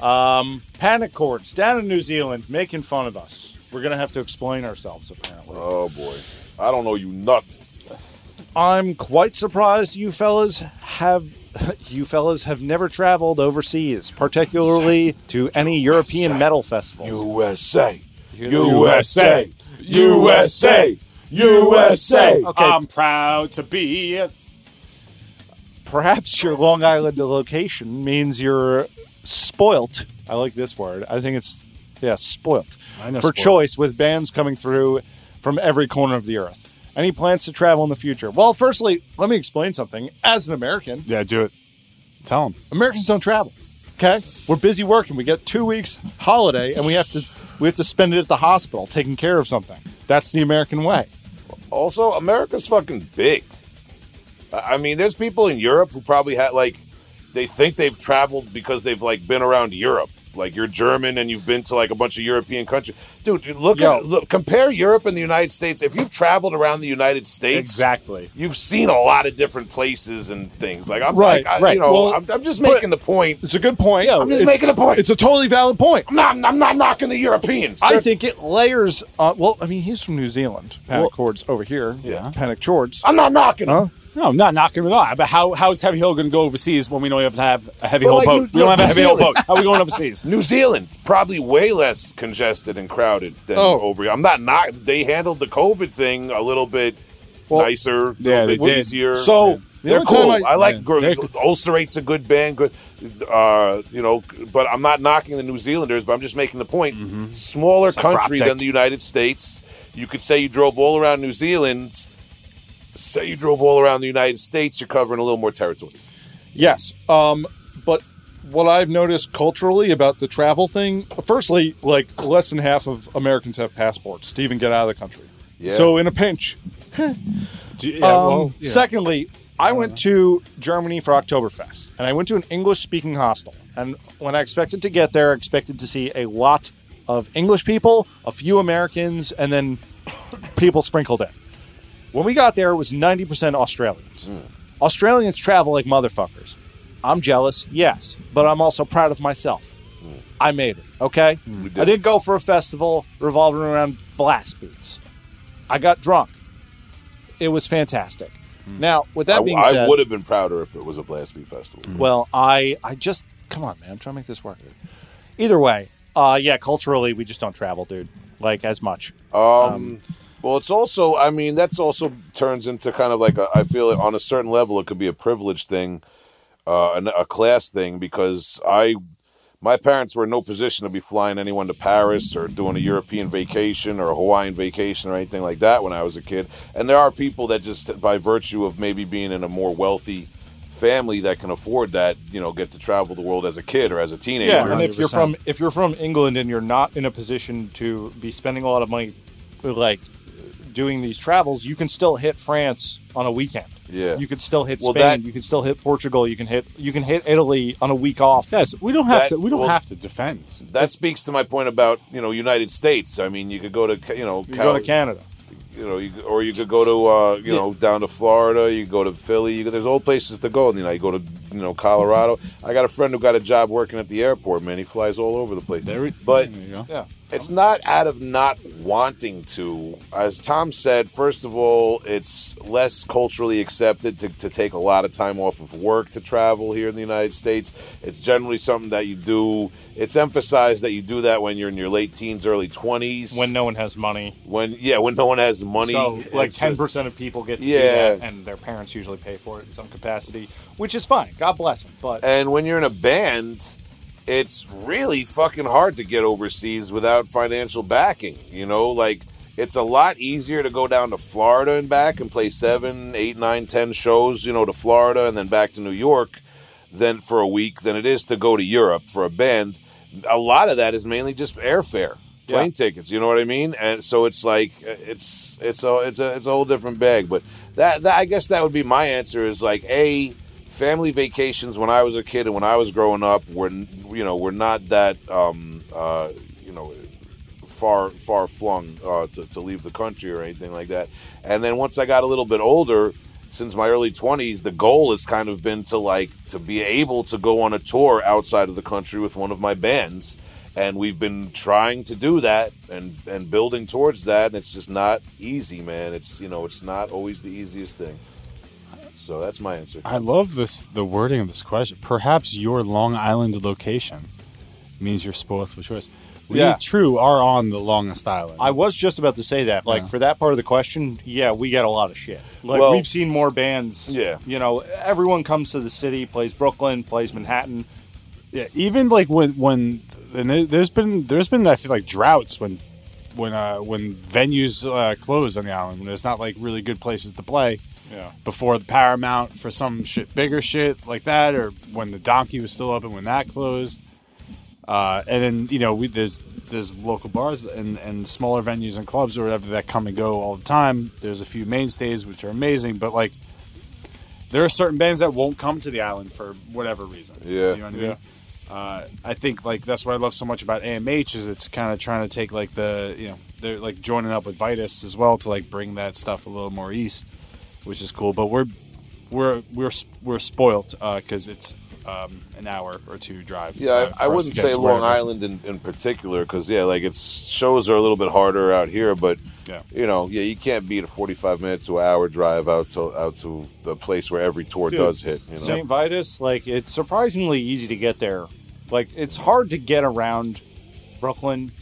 Um, panic chords down in New Zealand making fun of us. We're gonna have to explain ourselves apparently. Oh boy, I don't know you nut. I'm quite surprised you fellas have you fellas have never traveled overseas, particularly to any European metal festivals. USA, USA, USA, USA. Okay. I'm proud to be. Perhaps your Long Island location means you're spoilt. I like this word. I think it's yeah, spoilt for spoilt. choice with bands coming through from every corner of the earth. Any plans to travel in the future? Well, firstly, let me explain something. As an American, Yeah, do it. Tell them. Americans don't travel. Okay, we're busy working. We get two weeks holiday, and we have to we have to spend it at the hospital taking care of something. That's the American way. Also, America's fucking big. I I mean, there's people in Europe who probably had like they think they've traveled because they've like been around Europe. Like you're German and you've been to like a bunch of European countries. Dude, look Yo. at look compare Europe and the United States. If you've traveled around the United States, Exactly. you've seen a lot of different places and things. Like I'm Right, like, I, right. you know, Well, I'm, I'm just making the point. It's a good point. I'm just making a point. It's a totally valid point. I'm not I'm not knocking the Europeans. I They're- think it layers. Uh, well, I mean, he's from New Zealand. Panic Well- chords over here. Yeah. Panic chords. I'm not knocking them. Huh? No, I'm not knocking it on. But how how's Heavy Hole going to go overseas when we don't even have a heavy Well, hill like boat? New- we don't have a New heavy hill Zealand. boat. How are we going overseas? New Zealand probably way less congested and crowded than Oh. over here. I'm not not. They handled the COVID thing a little bit nicer, a little bit did. easier. So, the they're cool. I- I, like yeah, gr- Ulcerate's a good band, good. Uh, you know, but I'm not knocking the New Zealanders. But I'm just making the point. Mm-hmm. Smaller It's country than the United States. You could say you drove all around New Zealand. Say you drove all around the United States. You're covering a little more territory. Yes. Um, but what I've noticed culturally about the travel thing, firstly, like less than half of Americans have passports to even get out of the country. Yeah. So in a pinch. Do you- yeah, Um, well, yeah. Secondly, I went to Germany for Oktoberfest, and I went to an English-speaking hostel. And when I expected to get there, I expected to see a lot of English people, a few Americans, and then people sprinkled in. When we got there, it was 90% Australians. Hmm. Australians travel like motherfuckers. I'm jealous, yes, but I'm also proud of myself. Hmm. I made it, okay? did. I didn't go for a festival revolving around blast beats. I got drunk. It was fantastic. Hmm. Now, with that I, being I said, would have been prouder if it was a Blast Beat festival. well, I I just come on, man. I'm trying to make this work. Either way, uh, yeah, culturally, we just don't travel, dude, like as much. Um, um well, it's also, I mean, that's also turns into kind of like a, I feel it on a certain level, it could be a privilege thing, uh, an- a class thing, because I, my parents were in no position to be flying anyone to Paris or doing a European vacation or a Hawaiian vacation or anything like that when I was a kid. And there are people that just, by virtue of maybe being in a more wealthy family that can afford that, you know, get to travel the world as a kid or as a teenager. Yeah, and if you're 100%. from if you're from England and you're not in a position to be spending a lot of money, like doing these travels, you can still hit France on a weekend. Yeah. you can still hit Well, Spain. that- you can still hit Portugal. You can hit you can hit Italy on a week off. Yes, we don't have That- to. We don't well, have to defend. that speaks to my point about you know United States. I mean, you could go to you know You Cal- go to Canada. you know, you, or you could go to uh, you know down to Florida. You go to Philly. You, there's all places to go. You know, you go to you know Colorado. I got a friend who got a job working at the airport. Man, he flies all over the place. There we- but there you go. Yeah. it's not out of not wanting to. As Tom said, first of all, it's less culturally accepted to, to take a lot of time off of work to travel here in the United States. It's generally something that you do. It's emphasized that you do that when you're in your late teens, early twenties. When no one has money, when yeah, when no one has money. so like It's- ten percent of people get to Yeah. do that, and their parents usually pay for it in some capacity, which is fine. God bless them. But And when you're in a band, it's really fucking hard to get overseas without financial backing. You know, like it's a lot easier to go down to Florida and back and play seven, eight, nine, ten shows, you know, to Florida and then back to New York than for a week than it is to go to Europe for a band. A lot of that is mainly just airfare, plane tickets. You know what I mean? And so it's like it's it's a it's a it's a whole different bag. But that, that I guess that would be my answer. Is like a family vacations when I was a kid and when I was growing up were you know were not that um, uh, you know far far flung uh, to, to leave the country or anything like that. And then once I got a little bit older, since my early 20s, the goal has kind of been to like to be able to go on a tour outside of the country with one of my bands. And we've been trying to do that and and building towards that. And it's just not easy, man. It's you know it's not always the easiest thing. So that's my answer. I love this the wording of this question. Perhaps your Long Island location means you're spoiled for choice. We Yeah. true are on the longest island. I was just about to say that. Like Yeah. for that part of the question, yeah, we get a lot of shit. Like Well- we've seen more bands. Yeah. You know, everyone comes to the city, plays Brooklyn, plays Manhattan. yeah, even like when when and there- there's been there's been I feel like droughts when when uh when venues uh, close on the island when there's not like really good places to play Yeah. before the Paramount for some shit bigger shit like that or when the Donkey was still open when that closed. Uh, and then you know we there's there's local bars and, and smaller venues and clubs or whatever that come and go all the time. There's a few mainstays which are amazing, but like there are certain bands that won't come to the island for whatever reason. Yeah. you know what I mean. Uh, I think like that's what I love so much about AMH is it's kind of trying to take like the you know they're like joining up with Vitus as well to like bring that stuff a little more east, which is cool. But we're we're we're we're spoilt because it's um, an hour or two drive. Yeah, uh, I, I for us to wouldn't say Long wherever. Island in, in particular because yeah, like it's shows are a little bit harder out here, but Yeah. you know, yeah, you can't beat a forty-five minutes to an hour drive out to out to the place where every tour Dude, does hit. You know, St. Vitus, like it's surprisingly easy to get there. Like it's hard to get around Brooklyn,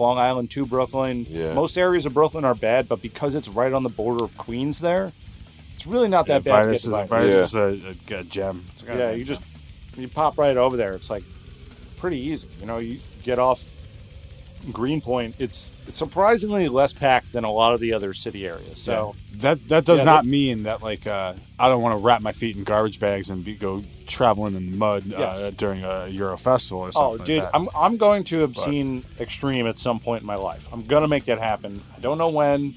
Long Island to Brooklyn. Yeah. Most areas of Brooklyn are bad, but because it's right on the border of Queens there, it's really not Yeah, that bad Vitus to is, get to Vitus Yeah. is a, a, a gem. It's got a Yeah, gem. you just you pop right over there. It's like pretty easy. You know, you get off Greenpoint. It's, it's surprisingly less packed than a lot of the other city areas. So that that does Yeah, not that- mean that like uh, I don't want to wrap my feet in garbage bags and be, go traveling in the mud uh, during a Euro festival or something. Oh, something. dude, like that. I'm I'm going to obscene extreme at some point in my life. I'm gonna make that happen. I don't know when.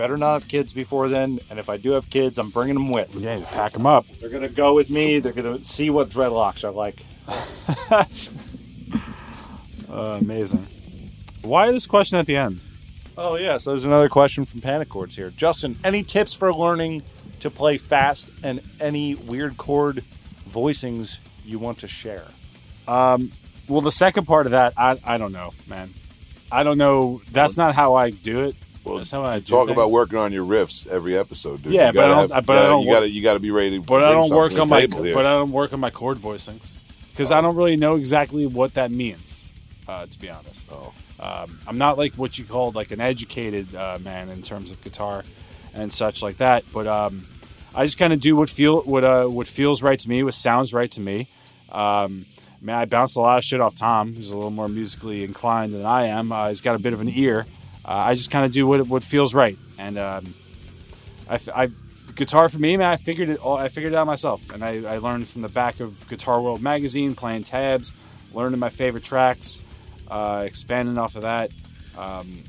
Better not have kids before then. And if I do have kids, I'm bringing them with. yeah, you pack them up. They're gonna go with me. They're gonna see what dreadlocks are like. Uh, amazing. Why this question at the end? Oh yeah. So there's another question from Panic Chords here. Justin, any tips for learning to play fast and any weird chord voicings you want to share? Well, the second part of that, I, I don't know, man. I don't know. That's not how I do it. Well, That's how I do talk about working on your riffs every episode, dude. Yeah, You but I don't- have- but I don't You work- gotta you gotta be ready. To But I don't work on my here. but I don't work on my chord voicings because I don't really know exactly what that means. Uh, to be honest, Oh. um, I'm not like what you call like an educated uh, man in terms of guitar and such like that. But um, I just kind of do what feel what uh, what feels right to me, what sounds right to me. Um, man, I bounce a lot of shit off Tom, who's a little more musically inclined than I am. Uh, he's got a bit of an ear. Uh, I just kind of do what what feels right, and um, I, I- guitar for me, man. I figured it. All, I figured it out myself, and I, I learned from the back of Guitar World magazine, playing tabs, learning my favorite tracks, uh, expanding off of that. Um,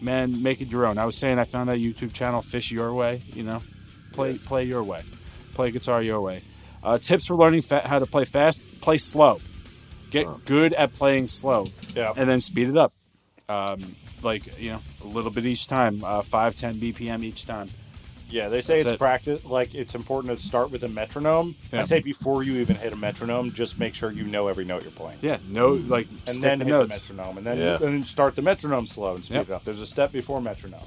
man, make it your own. I was saying I found that YouTube channel, Fish Your Way. You know, play play your way, play guitar your way. Uh, tips for learning fa- how to play fast: play slow. Get good at playing slow, Yeah. and then speed it up. Um, like you know, a little bit each time, uh, 5, 10 BPM each time. Yeah, they say That's it's it. practice. Like it's important to start with a metronome. I say before you even hit a metronome, just make sure you know every note you're playing, Yeah, no, like and then the hit notes. the metronome, and then Yeah. and then start the metronome slow and speed Yep. it up. There's a step before metronome.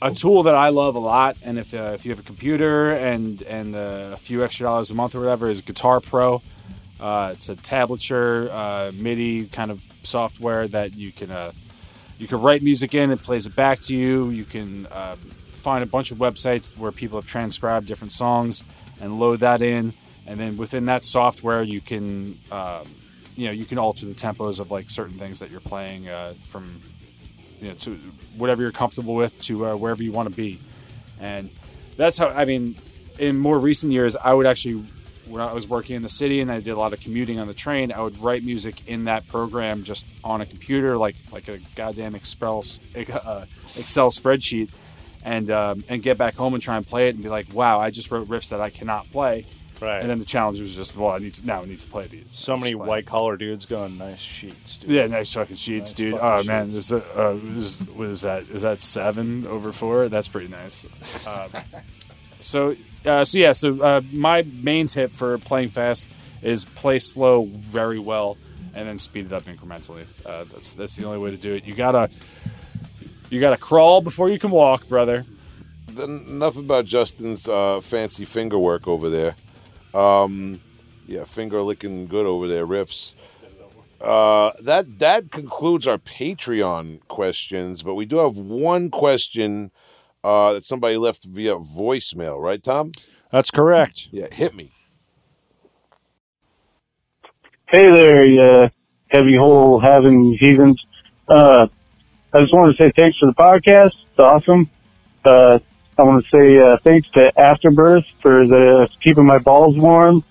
a tool that I love a lot, and if uh, if you have a computer and and uh, a few extra dollars a month or whatever, is Guitar Pro. Uh, it's a tablature uh, MIDI kind of software that you can uh, you can write music in. It plays it back to you. You can uh, find a bunch of websites where people have transcribed different songs and load that in, and then within that software, you can um, you know you can alter the tempos of like certain things that you're playing uh, from you know, to whatever you're comfortable with to uh, wherever you want to be. And that's how, I mean, in more recent years, I would actually when I was working in the city and I did a lot of commuting on the train, I would write music in that program just on a computer, like like a goddamn Excel uh, Excel spreadsheet, and um, and get back home and try and play it and be like, wow, I just wrote riffs that I cannot play. Right. And then the challenge was just, well, I need to now I need to play these. so many white collar dudes going nice sheets, dude. Yeah, nice fucking sheets, Nice dude. fucking Oh man, is that, uh, is, what is that? Is that seven over four? That's pretty nice. Um, so, uh, so yeah, so uh, my main tip for playing fast is play slow very well, and then speed it up incrementally. Uh, that's that's the only way to do it. You gotta you gotta crawl before you can walk, brother. Enough about Justin's uh, fancy finger work over there. Um, yeah, finger licking good over there, riffs. Uh, that that concludes our Patreon questions, but we do have one question uh, that somebody left via voicemail, right, Tom? That's correct. Yeah, hit me. Hey there, you uh, heavy hole having heathens. Uh, I just wanted to say thanks for the podcast. It's awesome. Uh, I want to say uh, thanks to Afterbirth for the keeping my balls warm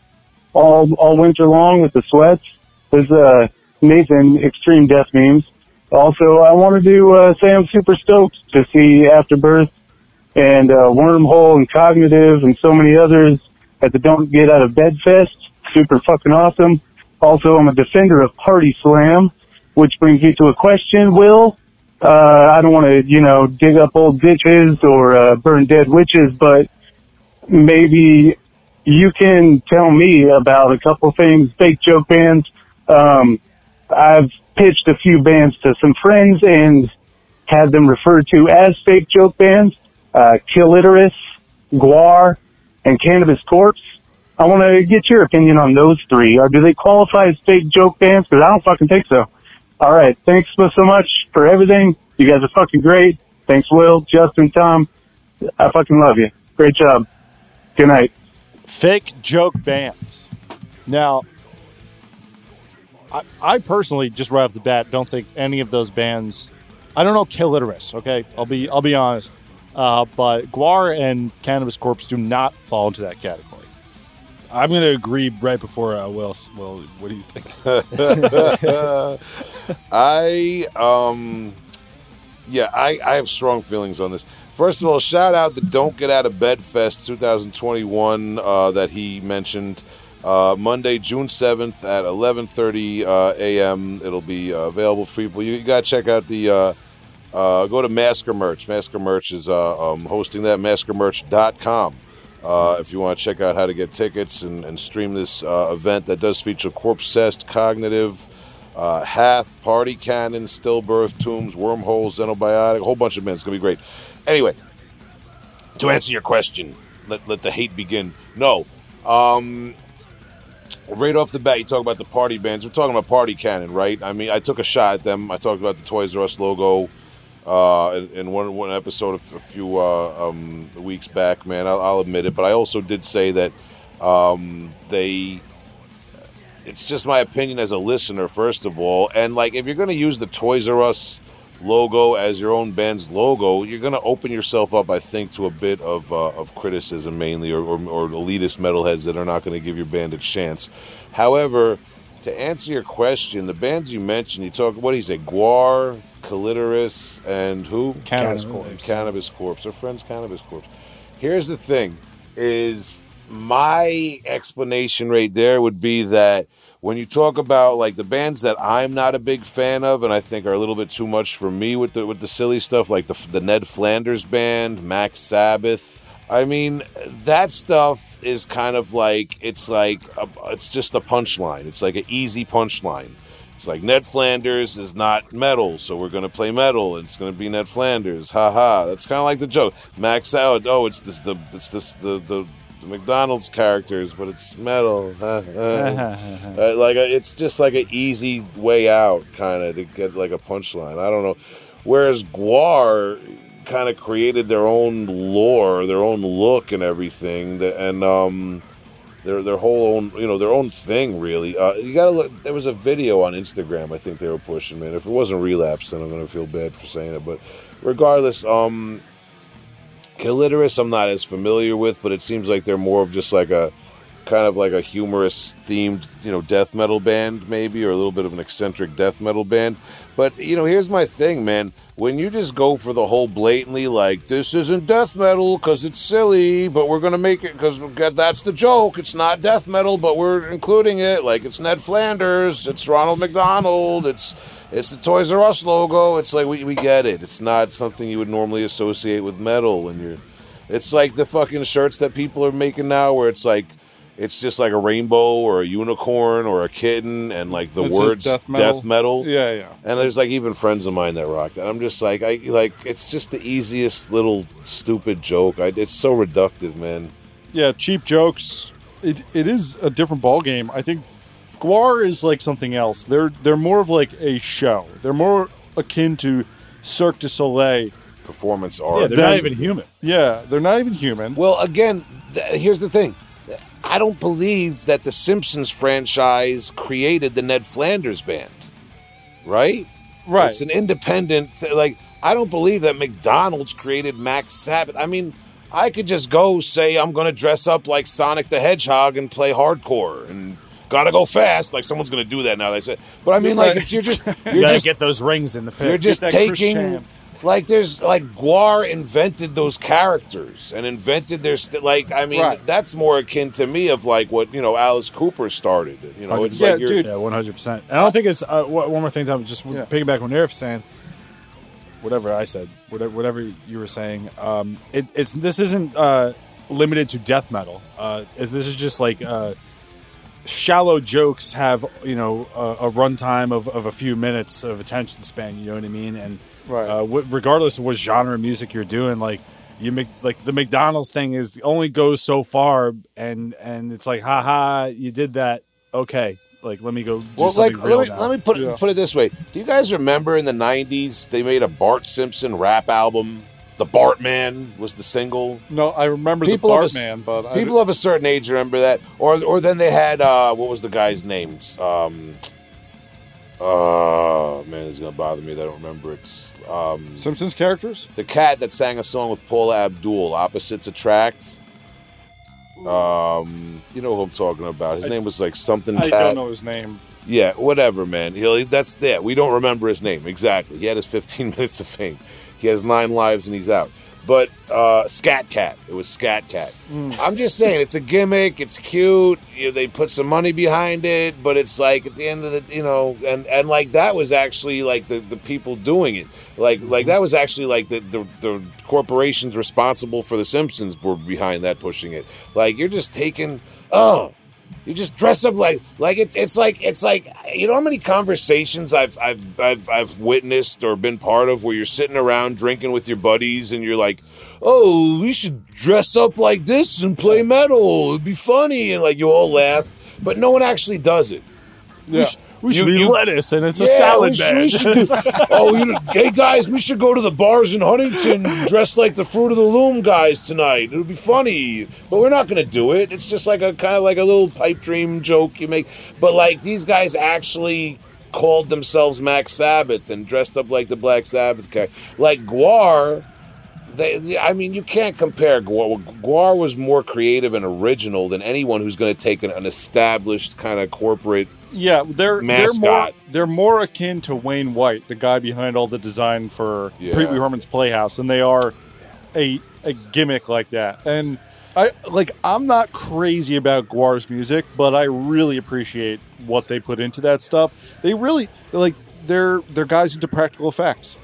all all winter long with the sweats. There's uh, Nathan extreme death memes. Also, I wanted to uh, say I'm super stoked to see Afterbirth and uh, Wormhole and Cognitive and so many others at the Don't Get Out of Bed Fest. Super fucking awesome. Also, I'm a defender of Party Slam, which brings me to a question, Will. Uh, I don't want to, you know, dig up old ditches or uh, burn dead witches, but maybe you can tell me about a couple things, fake joke bands. Um, I've pitched a few bands to some friends and had them referred to as fake joke bands. Uh, Killiterus, Gwar, and Cannabis Corpse. I want to get your opinion on those three. Or do they qualify as fake joke bands? Because I don't fucking think so. All right. Thanks so much for everything. You guys are fucking great. Thanks, Will, Justin, Tom. I fucking love you. Great job. Good night. Fake joke bands. Now, I, I personally, just right off the bat, don't think any of those bands. I don't know Killiterus. Okay, I'll be I'll be honest. Uh, but Gwar and Cannabis Corpse do not fall into that category. I'm gonna agree right before uh, Will. Will, what do you think? I um yeah, I, I have strong feelings on this. First of all, shout out the Don't Get Out of Bed Fest 2021 uh, that he mentioned. Uh, Monday, June 7th at 11:30 uh, a.m. It'll be uh, available for people. You, you got to check out the uh, go to Masker Merch. Masker Merch is uh, um, hosting that maskermerch.com. Uh, if you want to check out how to get tickets and, and stream this uh, event that does feature Corpsessed, Cognitive, uh, Hath, Party Cannon, Stillbirth, Tombs, Wormhole, Xenobiotic, a whole bunch of men. It's going to be great. Anyway, to answer your question, let, let the hate begin. No. Um, right off the bat, you talk about the party bands. We're talking about Party Cannon, right? I mean, I took a shot at them. I talked about the Toys R Us logo uh, in, in one, one episode a, few uh, um, weeks back, man. I'll, I'll admit it. But I also did say that um, they it's just my opinion as a listener, first of all. And like, if you're going to use the Toys R Us logo as your own band's logo, you're going to open yourself up, I think, to a bit of uh, of criticism, mainly, or, or, or elitist metalheads that are not going to give your band a chance. However, to answer your question, the bands you mentioned, you talk what he said, Gwar, Calliteris, and who? Cannabis Cannabis Corpse. Cannabis Corpse. Our friends Cannabis Corpse. Here's the thing is my explanation right there would be that when you talk about like the bands that I'm not a big fan of and I think are a little bit too much for me with the with the silly stuff like the the Ned Flanders band, Mac Sabbath. I mean, that stuff is kind of like it's like a, it's just a punchline. It's like an easy punchline. It's like Ned Flanders is not metal, so we're gonna play metal. And it's gonna be Ned Flanders. Ha ha. That's kind of like the joke. Max out. Oh, it's this the it's this the the, the McDonald's characters, but it's metal. Uh, like a, it's just like an easy way out, kind of to get like a punchline. I don't know. Whereas Gwar kind of created their own lore, their own look, and everything, and um, their their whole own you know their own thing really. Uh, you gotta look. There was a video on Instagram I think they were pushing. Man, if it wasn't relapse, then I'm gonna feel bad for saying it. But regardless, um, Calliteris I'm not as familiar with, but it seems like they're more of just like a kind of like a humorous themed, you know, death metal band, maybe, or a little bit of an eccentric death metal band. But you know, here's my thing, man. When you just go for the whole blatantly, like this isn't death metal because it's silly, but we're gonna make it because that's the joke. It's not death metal, but we're including it. Like it's Ned Flanders, it's Ronald McDonald, it's it's the Toys R Us logo. It's like we, we get it. It's not something you would normally associate with metal when you're. It's like the fucking shirts that people are making now, where it's like it's just like a rainbow or a unicorn or a kitten and like the It words death metal. death metal. Yeah, yeah. And there's like even friends of mine that rock that. I'm just like I like it's just the easiest little stupid joke. I, it's so reductive, man. yeah, cheap jokes. It it is a different ball game. I think Gwar is like something else. They're they're more of like a show. They're more akin to Cirque du Soleil. Performance art. Yeah, art. they're not even human. Yeah, they're not even human. Well, again, th- here's the thing. I don't believe that the Simpsons franchise created the Ned Flanders band, right? right. It's an independent. Th- like I don't believe that McDonald's created Mac Sabbath. I mean, I could just go say I'm going to dress up like Sonic the Hedgehog and play hardcore and gotta go fast. Like someone's going to do that now. They said, but I mean, like you're just You you're gotta just get those rings in the pit. you're just taking. Like there's like Gwar invented those characters and invented their st- like I mean Right. that's more akin to me of like what you know Alice Cooper started. You know, it's Yeah, like you're, dude. Yeah, one hundred percent. And I don't think it's uh, one one more thing. Tom, just Yeah. piggyback on Nerf saying, whatever I said, whatever, whatever you were saying. Um, it, it's this isn't uh, limited to death metal. Uh, this is just like uh, shallow jokes have you know a, a runtime of, of a few minutes of attention span. You know what I mean? And Right. uh, wh- regardless of what genre of music you're doing, like. You make like the McDonald's thing is only goes so far, and and it's like, haha, you did that. Okay, like let me go do well, something like real let me let me put Yeah. it put it this way. Do you guys remember in the '90s they made a Bart Simpson rap album? The Bart Man was the single. no, I remember People the of a s- Bartman, but I, People of a certain age remember that, or or then they had uh, what was the guy's name? Um, uh, man, it's gonna bother me that I don't remember. It's um, Simpsons characters. the cat that sang a song with Paula Abdul, "Opposites Attract." Um, you know who I'm talking about. His I- name was like something I cat. don't know his name. Yeah, whatever, man. He'll, that's yeah. We don't remember his name exactly. He had his 15 minutes of fame. He has nine lives and he's out. But uh, Scat Cat, it was Scat Cat. I'm just saying, it's a gimmick. It's cute. You know, they put some money behind it, but it's like at the end of the, you know, and and like that was actually like the, the people doing it. Like like that was actually like the, the the corporations responsible for the Simpsons were behind that pushing it. Like you're just taking oh you just dress up like like it's it's like it's like you know how many conversations I've I've I've I've witnessed or been part of where you're sitting around drinking with your buddies and you're like, oh, we should dress up like this and play metal. It'd be funny and like you all laugh, but no one actually does it. Yeah. we should You- be you- lettuce, and it's a salad we bed. we should- oh, you know, hey guys, we should go to the bars in Huntington dressed like the Fruit of the Loom guys tonight. It would be funny, but we're not going to do it. It's just like a kind of like a little pipe dream joke you make. But like these guys actually called themselves Mac Sabbath and dressed up like the Black Sabbath guy. Like Gwar, they, they- I mean, you can't compare Gwar. Gwar was more creative and original than anyone who's going to take an, an established kind of corporate. Yeah, they're Mascot. they're more they're more akin to Wayne White, the guy behind all the design for Yeah. Pee Wee Herman's Playhouse, and they are a a gimmick like that. And I like I'm not crazy about Gwar's music, but I really appreciate what they put into that stuff. They really like they're they're guys into practical effects,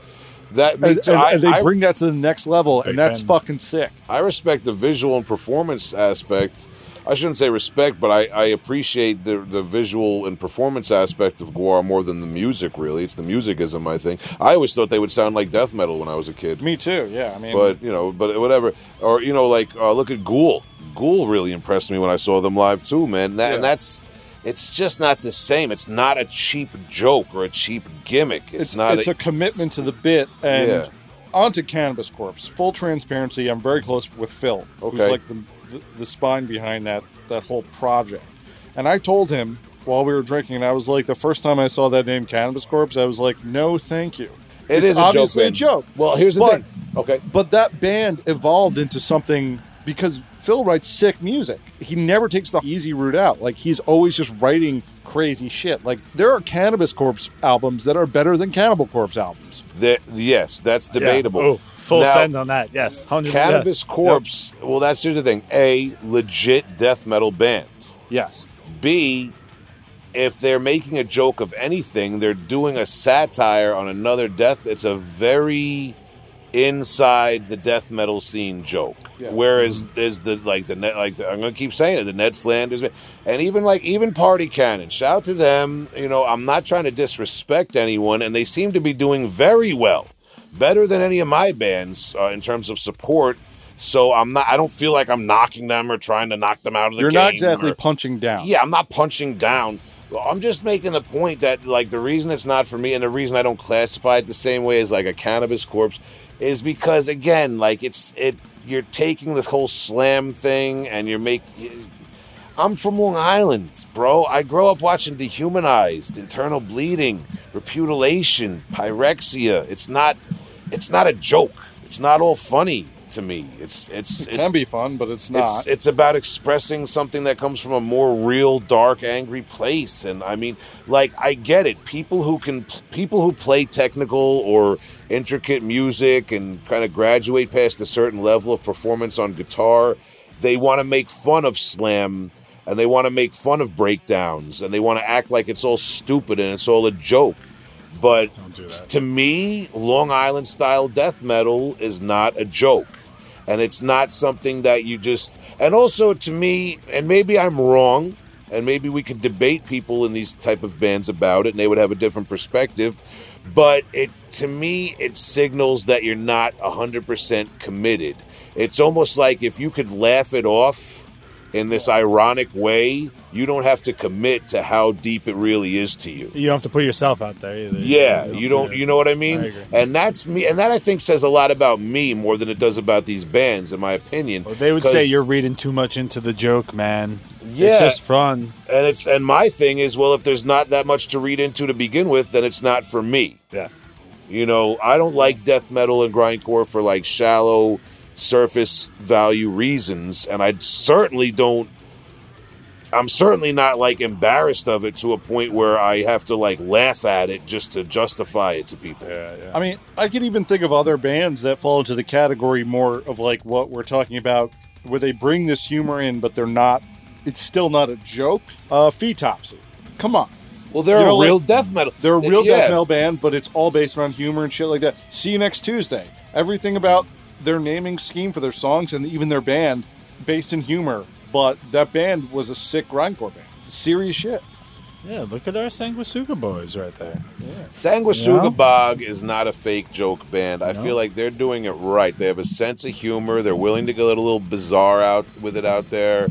That and, and- I- and they I- bring that to the next level, and that's fan. fucking sick. I respect the visual and performance aspect. I shouldn't say respect, but I, I appreciate the the visual and performance aspect of Gwar more than the music. Really, it's the music isn't my thing. I always thought they would sound like death metal when I was a kid, Me too. Yeah, I mean, but you know, but whatever. Or you know, like uh, look at Ghoul. Ghoul really impressed me when I saw them live too, man. That, And that's it's just not the same. It's not a cheap joke or a cheap gimmick. It's, it's not. it's a, commitment to the bit and Yeah. onto cannabis corpse full transparency i'm very close with phil who's Okay. like the, the, the spine behind that that whole project and i told him while we were drinking and i was like the first time i saw that name cannabis corpse i was like no thank you it it's is a obviously joke, a joke Well, here's the But- thing. Okay. but that band evolved into something because Phil writes sick music. He never takes the easy route out. Like he's always just writing crazy shit. Like there are Cannabis Corpse albums that are better than Cannibal Corpse albums. The- yes, that's debatable. Oh, full Now, send on that. Yes, 100%. Cannabis yeah. Corpse. Well, that's the other thing. A legit death metal band. Yes. B, if they're making a joke of anything, they're doing a satire on another death. It's a very inside the death metal scene joke. Whereas is the like the net like the, I'm gonna keep saying it the Ned Flanders and even like even Party Cannon. Shout out to them. You know I'm not trying to disrespect anyone, and they seem to be doing very well, better than any of my bands uh, in terms of support. So I'm not. I don't feel like I'm knocking them or trying to knock them out of the You're game. not exactly or- punching down. yeah, I'm not punching down. I'm just making the point that like the reason it's not for me and the reason I don't classify it the same way as like a cannabis corpse is because again, like it's it you're taking this whole slam thing and you're making I'm from Long Island, bro. I grew up watching Dehumanized, Internal Bleeding, Repudiation, Pyrexia. It's not it's not a joke. It's not all funny to me. It's it's It it's, can be fun, but it's not. it's it's about expressing something that comes from a more real, dark, angry place. And I mean, like I get it. People who can people who play technical or intricate music and kind of graduate past a certain level of performance on guitar, they want to make fun of slam and they want to make fun of breakdowns and they want to act like it's all stupid and it's all a joke. But to me, Long Island style death metal is not a joke. And it's not something that you just. And also to me, and maybe I'm wrong, and maybe we could debate people in these type of bands about it and they would have a different perspective. But it to me, it signals that you're not 100% committed. It's almost like if you could laugh it off in this ironic way, you don't have to commit to how deep it really is to you. You don't have to put yourself out there either. Yeah, you don't. You know what I mean? I agree. And that's me. And that I think says a lot about me more than it does about these bands, in my opinion. Well, they would say you're reading too much into the joke, man. Yeah. It's just fun. And it's and my thing is, well, if there's not that much to read into to begin with, then it's not for me. Yes. You know, I don't like death metal and grindcore for like shallow surface value reasons, and I certainly don't. I'm certainly not like embarrassed of it to a point where I have to like laugh at it just to justify it to people. Yeah, yeah. I mean, I can even think of other bands that fall into the category more of like what we're talking about, where they bring this humor in, but they're not. It's still not a joke. Uh, Fetopsy, come on, Well, they're You know, a real like, death metal. they're a real Yeah. death metal band, but it's all based around humor and shit like that. See you next Tuesday. Everything about their naming scheme for their songs and even their band based in humor. But that band was a sick grindcore band. Serious shit. Yeah, look at our Sanguisuga boys right there. Sanguisuga Yeah. Bog is not a fake joke band. I feel like they're doing it right. They have a sense of humor. They're willing to get a little bizarre out with it out there.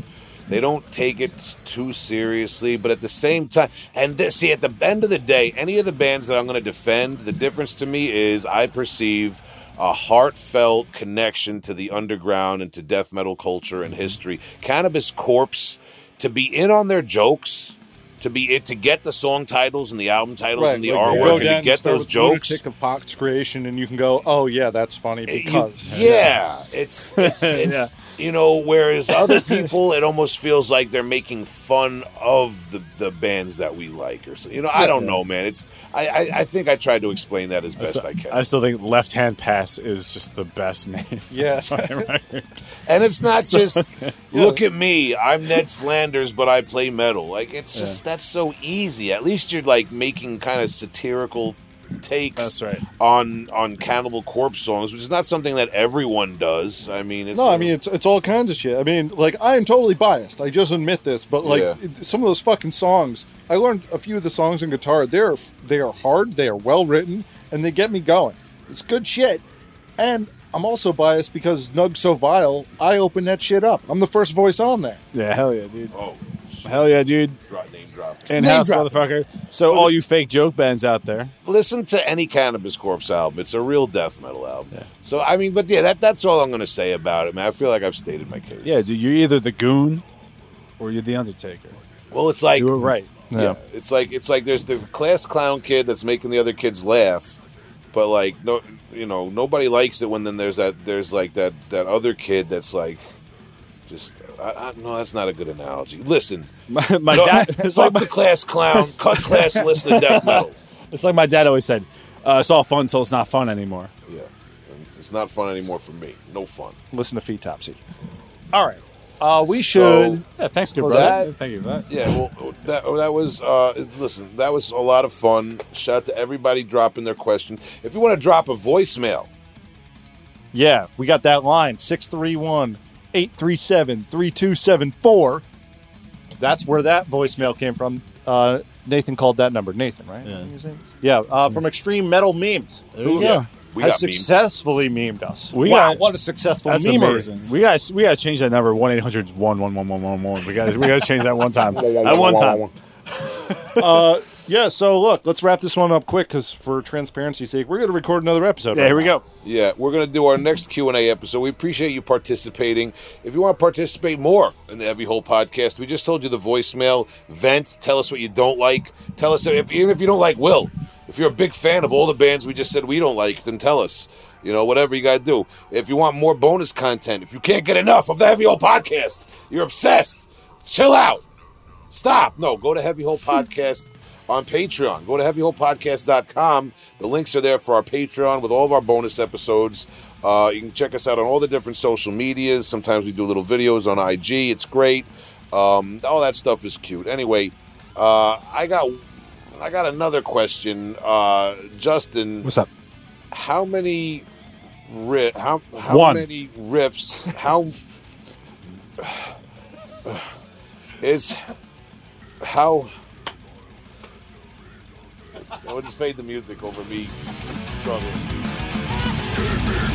They don't take it too seriously, but at the same time, and this, see, at the end of the day, any of the bands that I'm going to defend, the difference to me is I perceive a heartfelt connection to the underground and to death metal culture and mm-hmm. history. Cannabis Corpse, to be in on their jokes, to be it to get the song titles and the album titles and the like, artwork and to get start those jokes. Lunatic of Pox creation, and you can go, oh yeah, that's funny you- because yeah, it's it's, it's you know whereas other people it almost feels like they're making fun of the the bands that we like or so you know I don't know man. It's I, I I think I tried to explain that as best I can. I still think Left Hand Pass is just the best name. Yeah. And it's not just look at me I'm Ned Flanders but I play metal. Like it's just that's so easy. At least you're like making kind of satirical takes That's right. on on Cannibal Corpse songs which is not something that everyone does I mean it's No, I mean it's it's all kinds of shit. I mean, like I am totally biased. I just admit this, but like Yeah. it- some of those fucking songs, I learned a few of the songs on guitar. They're they are hard, they are well written, and they get me going. It's good shit. And I'm also biased because Nug So Vile, I opened that shit up. I'm the first voice on there. Yeah, hell yeah, dude. oh Hell yeah, dude. drop name drop In house drop. motherfucker. So all you fake joke bands out there. listen to any Cannabis Corpse album. It's a real death metal album. So I mean, but yeah, that that's all I'm going to say about it, man. I feel like I've stated my case. Yeah, dude, you're either the goon or you're the Undertaker. Well, it's like Do it right. yeah, it's like it's like there's the class clown kid that's making the other kids laugh, but like no, you know, nobody likes it when then there's that there's like that that other kid that's like Just I, I, no, that's not a good analogy. Listen, My, my no, dad. It's like fuck the class clown. Cut class. Listen to death metal. it's like my dad always said. Uh, it's all fun until it's not fun anymore. Yeah, it's not fun anymore for me. No fun. Listen to Feet Topsy. All right. Uh, we should. So- Yeah, thanks, good brother. that- Thank you for that. Yeah, well, that that was uh, listen. That was a lot of fun. Shout out to everybody dropping their questions. If you want to drop a voicemail, Yeah, we got that line 631 837 3274. That's where that voicemail came from. Uh, Nathan called that number. Nathan, right? Yeah. Yeah, uh, from Extreme Metal Memes. Who Yeah, we has got memed. successfully memed us. We wow, got- what a successful That's memer. amazing. We got we got to change that number one eight hundred one one one one one one. We got we got to change that one time. At one time. Yeah, so look, let's wrap this one up quick because for transparency's sake, we're going to record another episode. Yeah, right here we now. go. Yeah, we're gonna do our next Q and A episode. We appreciate you participating. If you want to participate more in the Heavy Hole podcast, we just told you the voicemail. Vent. Tell us what you don't like. Tell us if even if you don't like Will. If you're a big fan of all the bands we just said we don't like, then tell us. You know, whatever you got to do. If you want more bonus content, if you can't get enough of the Heavy Hole podcast, you're obsessed. Chill out. Stop. No, go to Heavy Hole Podcast on Patreon. Go to heavyholepodcast.com. The links are there for our Patreon with all of our bonus episodes. Uh, you can check us out on all the different social medias. Sometimes we do little videos on IG. It's great. Um, all that stuff is cute. Anyway, uh, I got I got another question. Uh, Justin, What's up? how many ri- how how One. many riffs how is how I will just fade the music over me struggling.